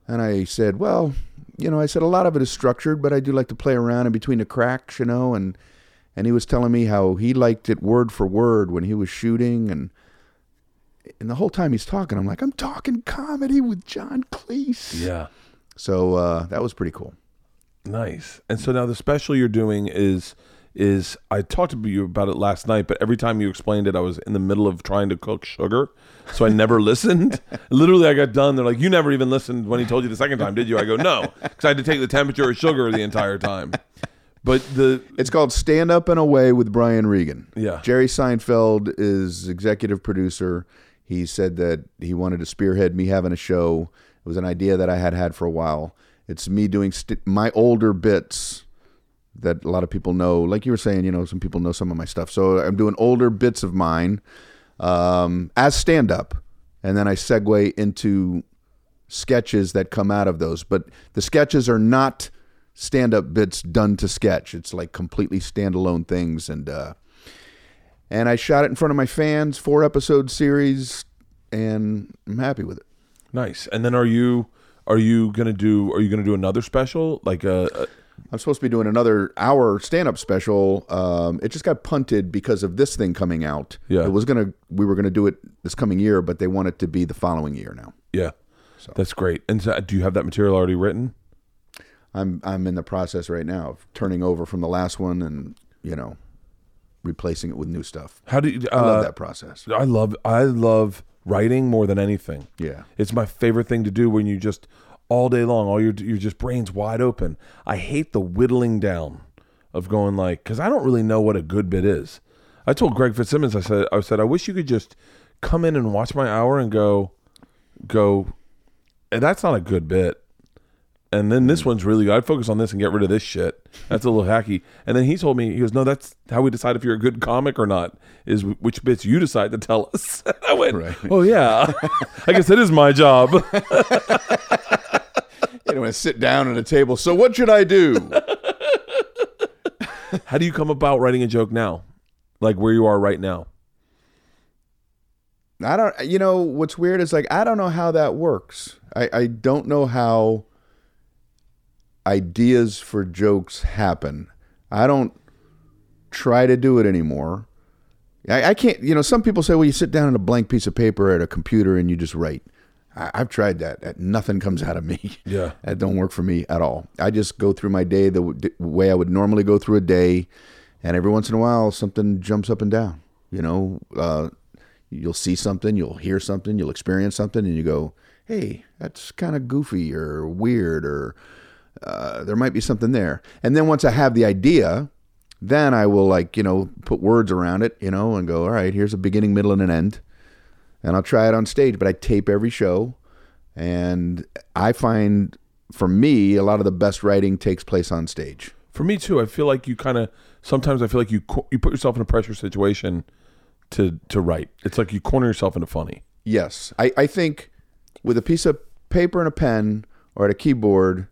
And I said, well, you know, I said a lot of it is structured, but I do like to play around in between the cracks, you know. And and he was telling me how he liked it word for word when he was shooting, and and the whole time he's talking, I'm like, I'm talking comedy with John Cleese. Yeah. So uh, that was pretty cool. Nice. And so now the special you're doing is is I talked to you about it last night, but every time you explained it, I was in the middle of trying to cook sugar, so I never *laughs* listened. Literally, I got done. They're like, "You never even listened when he told you the second time, did you?" I go, "No," because I had to take the temperature of sugar the entire time. But the It's called Stand Up and Away with Brian Regan. Yeah. Jerry Seinfeld is executive producer. He said that he wanted to spearhead me having a show. It was an idea that I had had for a while. It's me doing st- my older bits that a lot of people know. Like you were saying, you know, some people know some of my stuff. So I'm doing older bits of mine um, as stand up. And then I segue into sketches that come out of those. But the sketches are not stand up bits done to sketch. It's like completely standalone things. And, uh, and I shot it in front of my fans, four episode series, and I'm happy with it. nice. And then are you are you gonna do are you gonna do another special like a, a I'm supposed to be doing another hour stand up special. Um, it just got punted because of this thing coming out. Yeah. It was gonna we were gonna do it this coming year, but they want it to be the following year now. yeah? That's great. And so, do you have that material already written? I'm I'm in the process right now of turning over from the last one and, you know, replacing it with new stuff. How do you? I love uh, that process. I love I love writing more than anything. Yeah. It's my favorite thing to do when you just all day long, all your your just brains wide open. I hate the whittling down of going like because I don't really know what a good bit is. I told Greg Fitzsimmons, I said, I said, I wish you could just come in and watch my hour and go, go, and that's not a good bit. And then this mm. one's really good. I'd focus on this and get rid of this shit. That's a little hacky. And then he told me, he goes, no, that's how we decide if you're a good comic or not, is which bits you decide to tell us. *laughs* I went, Right. oh, yeah. *laughs* I guess it is my job. *laughs* *laughs* You know, want to sit down at a table. So what should I do? *laughs* How do you come about writing a joke now? Like where you are right now? I don't. You know what's weird is like I don't know how that works. I I don't know how ideas for jokes happen. I don't try to do it anymore. I, I can't. You know, some people say, well, you sit down at a blank piece of paper at a computer and you just write. I, I've tried that. that. Nothing comes out of me. *laughs* Yeah. that don't work for me at all. I just go through my day the w- d- way I would normally go through a day, and every once in a while something jumps up and down. You know, uh, you'll see something, you'll hear something, you'll experience something, and you go, "Hey, that's kind of goofy or weird," or uh, there might be something there. And then once I have the idea, then I will like you know put words around it, you know, and go, all right, here's a beginning, middle, and an end, and I'll try it on stage. But I tape every show, and I find for me a lot of the best writing takes place on stage. For me too, I feel like you kind of sometimes I feel like you you put yourself in a pressure situation to to write. It's like you corner yourself into funny. Yes, I, I think with a piece of paper and a pen or at a keyboard,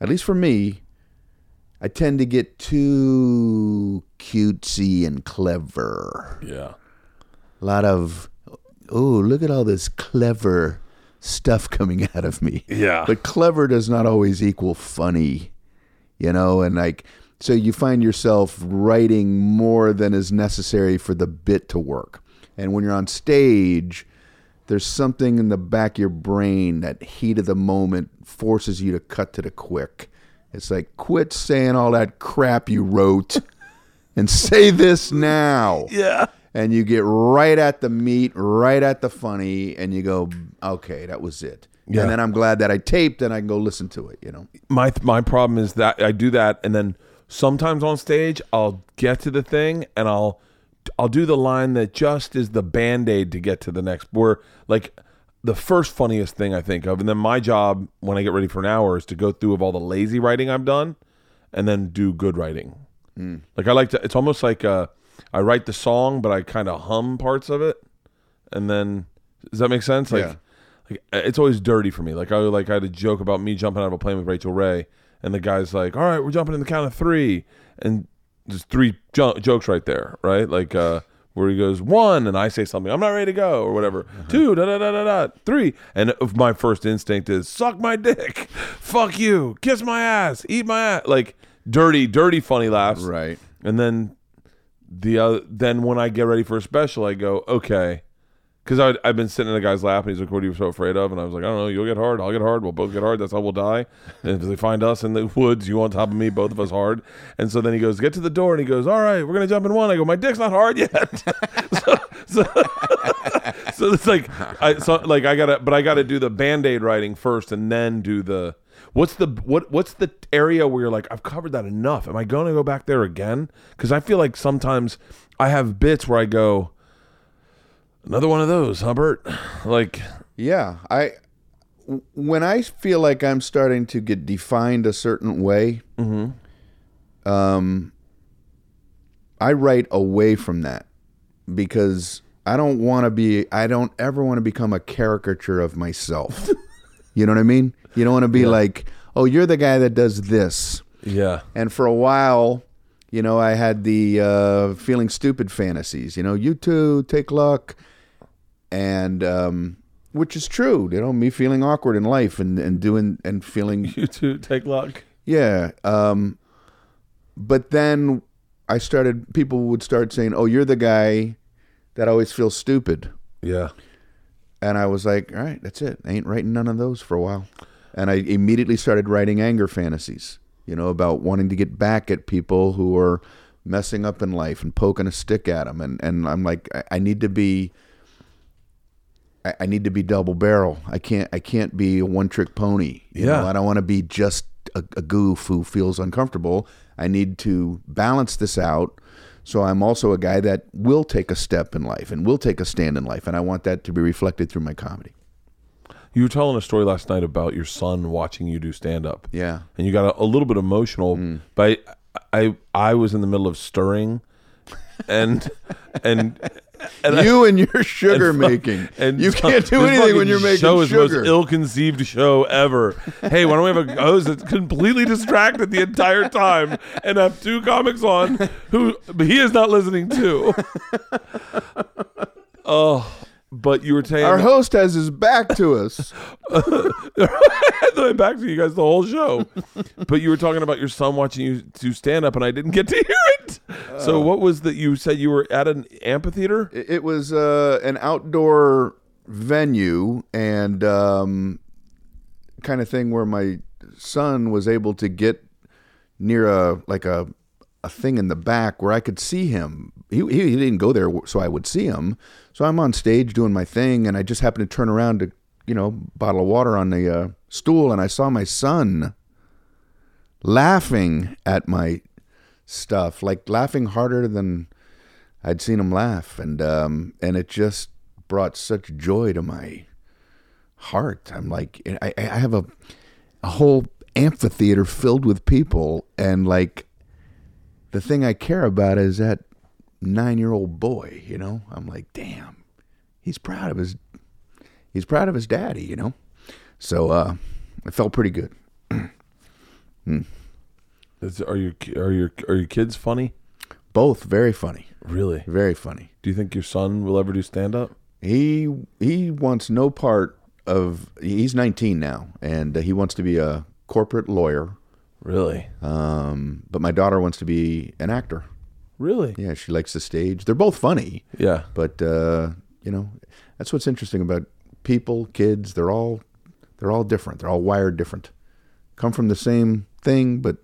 at least for me, I tend to get too cutesy and clever. Yeah. A lot of, oh, look at all this clever stuff coming *laughs* out of me. Yeah. But clever does not always equal funny, you know, and like, so you find yourself writing more than is necessary for the bit to work. And when you're on stage, there's something in the back of your brain that heat of the moment forces you to cut to the quick. It's like, quit saying all that crap you wrote and *laughs* say this now Yeah. And you get right at the meat, right at the funny, and you go, okay, that was it. Yeah. And then I'm glad that I taped and I can go listen to it, you know? my my problem is that I do that and then sometimes on stage I'll get to the thing and I'll I'll do the line that just is the band-aid to get to the next where like the first funniest thing I think of and then my job when I get ready for an hour is to go through of all the lazy writing I've done and then do good writing. Like I like to it's almost like uh I write the song but I kind of hum parts of it and then does that make sense? Like Yeah. like it's always dirty for me. Like I like I had a joke about me jumping out of a plane with Rachael Ray, and the guy's like, "All right, we're jumping in the count of three, and there's three jo- jokes right there, right? Like uh, where he goes one, and I say something, I'm not ready to go, or whatever. Two, da da da da da, three, and my first instinct is suck my dick, *laughs* fuck you, kiss my ass, eat my ass, like dirty, dirty, funny laughs, Right. and then the uh, then when I get ready for a special, I go okay, because I've been sitting in the guy's lap and he's like, "What are you so afraid of?" And I was like, "I don't know. You'll get hard. I'll get hard. We'll both get hard. That's how we'll die. And if they find us in the woods, you on top of me, both of us hard." And so then he goes, "Get to the door," and he goes, "All right, we're gonna jump in one." I go, "My dick's not hard yet." *laughs* so, so, *laughs* so it's like I so like I gotta, but I gotta do the band aid writing first, and then do the. What's the what? What's the area where you're like, I've covered that enough? Am I going to go back there again? Because I feel like sometimes I have bits where I go, another one of those, Hubbard. *sighs* Like, Yeah. I, when I feel like I'm starting to get defined a certain way, um, I write away from that because I don't want to be, I don't ever want to become a caricature of myself. *laughs* you know what I mean? You don't want to be like, oh, you're the guy that does this. yeah, And for a while, you know, I had the uh, feeling stupid fantasies. You know, you two take luck, and um, which is true. You know, me feeling awkward in life and and doing and feeling *laughs* you two take luck. yeah. Um, but then I started. People would start saying, "Oh, you're the guy that always feels stupid," Yeah, and I was like, "All right, that's it. I ain't writing none of those for a while." And I immediately started writing anger fantasies. You know, about wanting to get back at people who are messing up in life and poking a stick at them. And and I'm like, I, I need to be. I, I need to be double barrel. I can't. I can't be a one trick pony. You Yeah. know, I don't want to be just a, a goof who feels uncomfortable. I need to balance this out. So I'm also a guy that will take a step in life and will take a stand in life, and I want that to be reflected through my comedy. you were telling a story last night about your son watching you do stand up. Yeah. and you got a, a little bit emotional. Mm. But I, I, I was in the middle of stirring, and and. And I- you and your sugar and making. and you can't do anything when you're making sugar. This show is the most ill-conceived show ever. hey, why don't we have a *laughs* host that's completely distracted the entire time and have two comics on who he is not listening to? *laughs* oh, but you were saying Our host has his back to us. *laughs* Back to you guys the whole show. but you were talking about your son watching you do stand up, and I didn't get to *laughs* hear it. so what was that? You said you were at an amphitheater. It it was uh, an outdoor venue and um, kind of thing where my son was able to get near a like a a thing in the back where I could see him. He, he didn't go there so I would see him. So I'm on stage doing my thing, and I just happened to turn around to you know bottle of water on the uh, stool, and I saw my son laughing at my stuff, like laughing harder than I'd seen him laugh, and um, and it just brought such joy to my heart. I'm like, I, I have a a whole amphitheater filled with people, and like the thing I care about is that nine year old boy. You know, I'm like, damn, he's proud of his he's proud of his daddy. You know, so uh, it felt pretty good. *clears throat* Is, are your are your are your kids funny? Both very funny, Really? very funny. Do you think your son will ever do stand up? He he wants no part of. He's 19 now, and he wants to be a corporate lawyer. Really? Um, but my daughter wants to be an actor. Really? Yeah, she likes the stage. They're both funny, Yeah. but uh, you know, that's what's interesting about people, kids. They're all they're all different. They're all wired different. Come from the same thing, but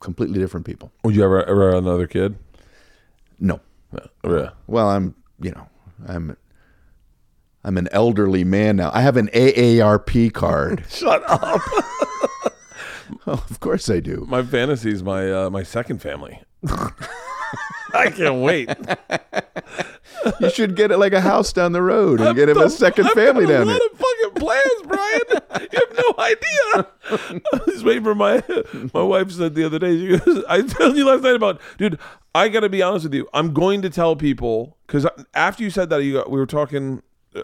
completely different people. Would you ever ever have another kid? No. Yeah. Well, I'm you know I'm I'm an elderly man now. I have an AARP card. *laughs* Shut up. *laughs* *laughs* oh, of course I do. My fantasy is my uh, my second family. *laughs* I can't wait. You should get it like a house down the road and get him a second I've family got down a there. lot of fucking plans, Brian. you have no idea. I was waiting for my my wife said the other day. She goes, "I told you last night about, dude. I got to be honest with you. I'm going to tell people because after you said that, you got, we were talking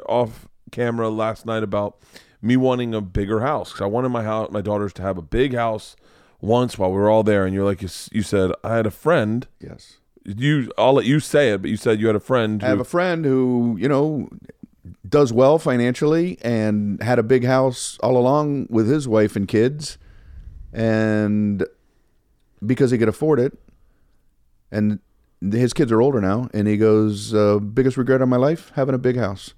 off camera last night about me wanting a bigger house because I wanted my house, my daughters to have a big house once while we were all there. And you're like, you, you said I had a friend. Yes. You, I'll let you say it, but you said you had a friend. I Who, have a friend who, you know, does well financially and had a big house all along with his wife and kids. And because he could afford it, and his kids are older now, and he goes, uh, biggest regret of my life, having a big house.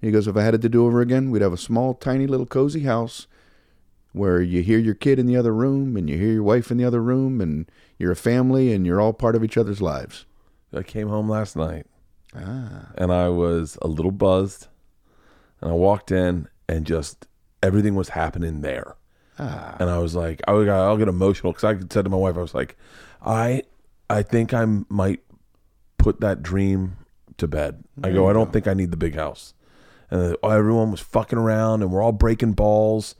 He goes, if I had it to do over again, we'd have a small, tiny little cozy house where you hear your kid in the other room and you hear your wife in the other room and you're a family and you're all part of each other's lives. I came home last night ah. and I was a little buzzed. And I walked in and just everything was happening there. Ah. And I was like, I got, I'll get emotional because I said to my wife, I was like, I, I think I might put that dream to bed. I go, I don't think I need the big house. And uh, everyone was fucking around and we're all breaking balls.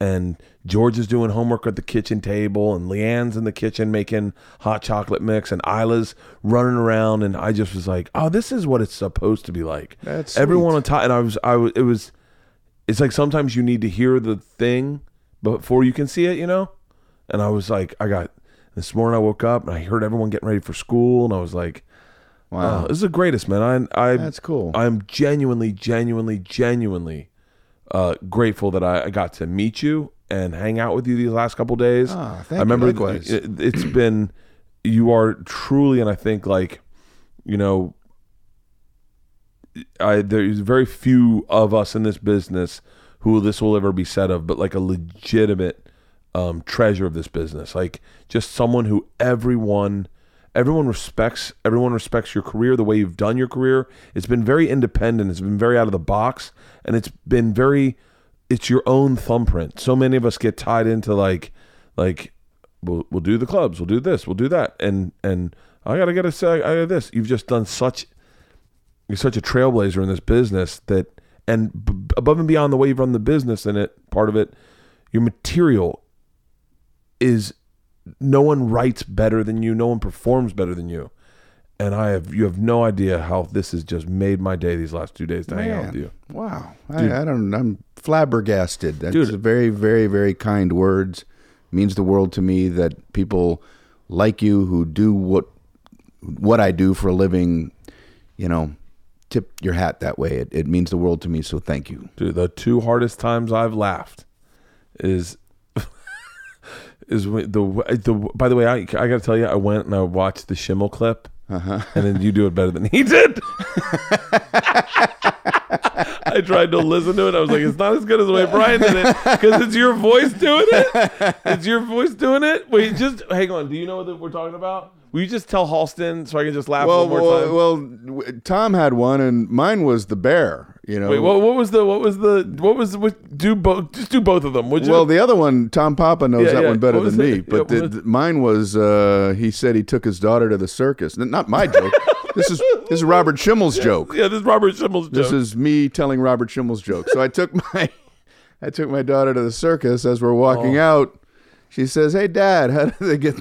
And George is doing homework at the kitchen table, and LeeAnn's in the kitchen making hot chocolate mix, and Ila's running around. And I just was like, "Oh, this is what it's supposed to be like." That's everyone sweet. on top. And I was, I was, it was. It's like sometimes you need to hear the thing before you can see it, you know. And I was like, I got this morning. I woke up and I heard everyone getting ready for school, and I was like, Wow. "Oh, this is the greatest, man!" I, I, That's cool. I'm genuinely, genuinely, genuinely uh, grateful that I, I got to meet you and hang out with you these last couple days. Ah, thank I you. remember Likewise. it, it's been you are truly, and I think like you know, I there's very few of us in this business who this will ever be said of, but like a legitimate um, treasure of this business, like just someone who everyone everyone respects everyone respects your career the way you've done your career. It's been very independent. It's been very out of the box. And it's been very it's your own thumbprint. So many of us get tied into like like we'll, we'll do the clubs. We'll do this. We'll do that. And and i gotta get a say i got this. You've just done such you're such a trailblazer in this business that and b- above and beyond the way you've run the business in it part of it your material is no one writes better than you no one performs better than you and i have you have no idea how this has just made my day these last two days to hang out with you Wow. I, I don't I'm flabbergasted. That's Dude. very, very, very kind words. Means the world to me that people like you who do what what I do for a living, you know, tip your hat that way. It, it means the world to me, so thank you. Dude, the two hardest times I've laughed is is the the. By the way, I I got to tell you, I went and I watched the Schimmel clip, uh-huh. and then you do it better than he did. I tried to listen to it. I was like, it's not as good as the way Brian did it because it's your voice doing it. It's your voice doing it. Wait, just hang on. Do you know what we're talking about? Will you just tell Halston so I can just laugh Well, one more time? well, well, Tom had one, and mine was the bear. You know. Wait, what, what was the what was the what was what, do both just do both of them? Would you? Well, the other one, Tom Papa knows Yeah, that yeah. one better than me. But Yeah, the, the- mine was uh, he said he took his daughter to the circus. Not my joke. *laughs* this is this is Robert Schimmel's joke. yeah, this is Robert Schimmel's joke. This is me telling Robert Schimmel's joke. So I took *laughs* my I took my daughter to the circus as we're walking Oh. out. She says, "Hey, Dad, how did they get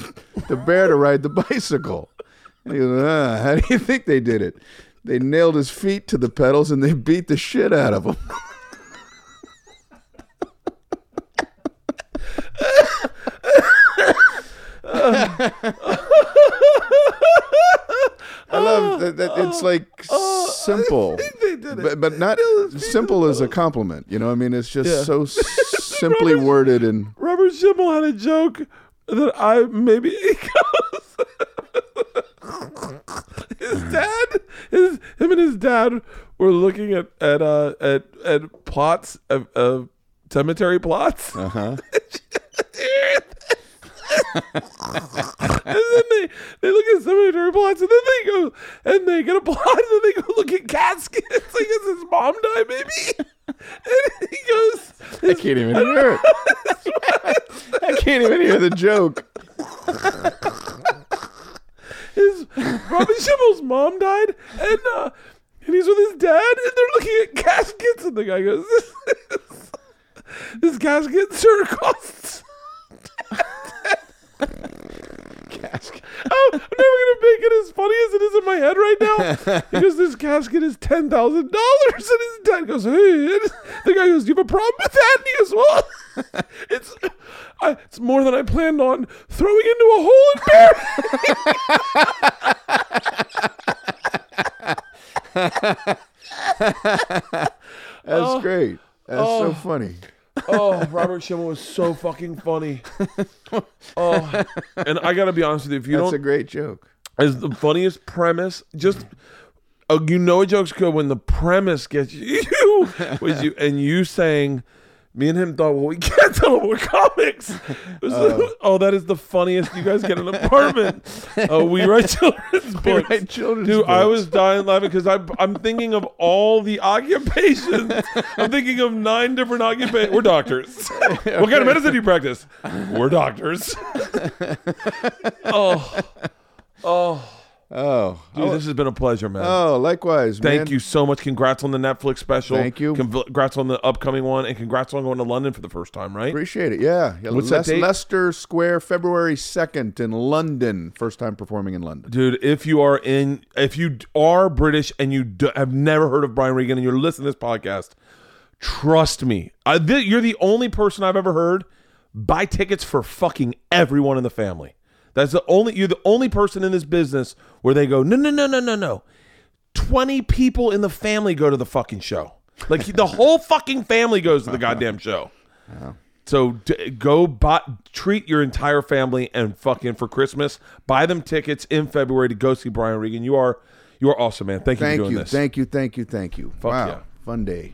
the bear to ride the bicycle?" He goes, ah, "How do you think they did it? They nailed his feet to the pedals and they beat the shit out of him." I love that, that it's like simple, *laughs* but, but not simple as a compliment. You know, I mean, it's just Yeah. so *laughs* simply worded and Robert Schimmel had a joke that I maybe he *laughs* goes. his dad, his him and his dad were looking at at uh at at plots of, of cemetery plots. uh huh. *laughs* and then they, they look at cemetery plots and then they go and they get a plot and then they go look at caskets. I guess his mom died maybe. And he goes I can't even hear it. *laughs* I can't even hear the joke. *laughs* his Robin Schimmel's mom died, and uh, and he's with his dad, and they're looking at caskets, and the guy goes, "This, this casket sure costs." *laughs* Casket. Oh, I'm never gonna make it as funny as it is in my head right now. *laughs* Because this casket is ten thousand dollars, and his dad goes, "Hey," and the guy goes, "Do you have a problem with that?" And he goes, "Well, *laughs* it's." I, it's more than I planned on throwing into a hole and burying. *laughs* That's oh. great. That's so oh. funny. Oh, Robert Schimmel was so fucking funny. Oh, and I gotta be honest with you, if you That's don't, a great joke. as the funniest premise, just uh, you know a joke's good when the premise gets *laughs* you, was you and you saying. Me and him thought, well, we *laughs* can't tell him we're comics. *laughs* Was- oh. *laughs* oh, that is the funniest. You guys get an apartment. Oh, we write children's books. write children's Dude, I was dying laughing because I'm, I'm thinking of all the occupations. I'm thinking of nine different occupations. We're doctors. what kind of medicine do you practice? We're doctors. oh, oh, Oh, dude, oh. this has been a pleasure, man. oh, likewise. Thank man. you so much. Congrats on the Netflix special. Thank you. Congrats on the upcoming one, and congrats on going to London for the first time, right? Appreciate it. Yeah. yeah What's that date? Leicester Square, February second in London. First time performing in London. Dude, if you are in, if you are British and you d- have never heard of Brian Regan and you're listening to this podcast, trust me, I, th- you're the only person I've ever heard buy tickets for fucking everyone in the family. That's the only you're the only person in this business where they go, no, no, no, no, no, no. Twenty people in the family go to the fucking show. Like the whole fucking family goes to the goddamn show. So d- go buy, treat your entire family and fucking for Christmas, buy them tickets in February to go see Brian Regan. You are you are awesome, man. Thank you Thank for doing you. this. Thank you. Thank you. Thank you. Fuck wow. yeah. Fun day.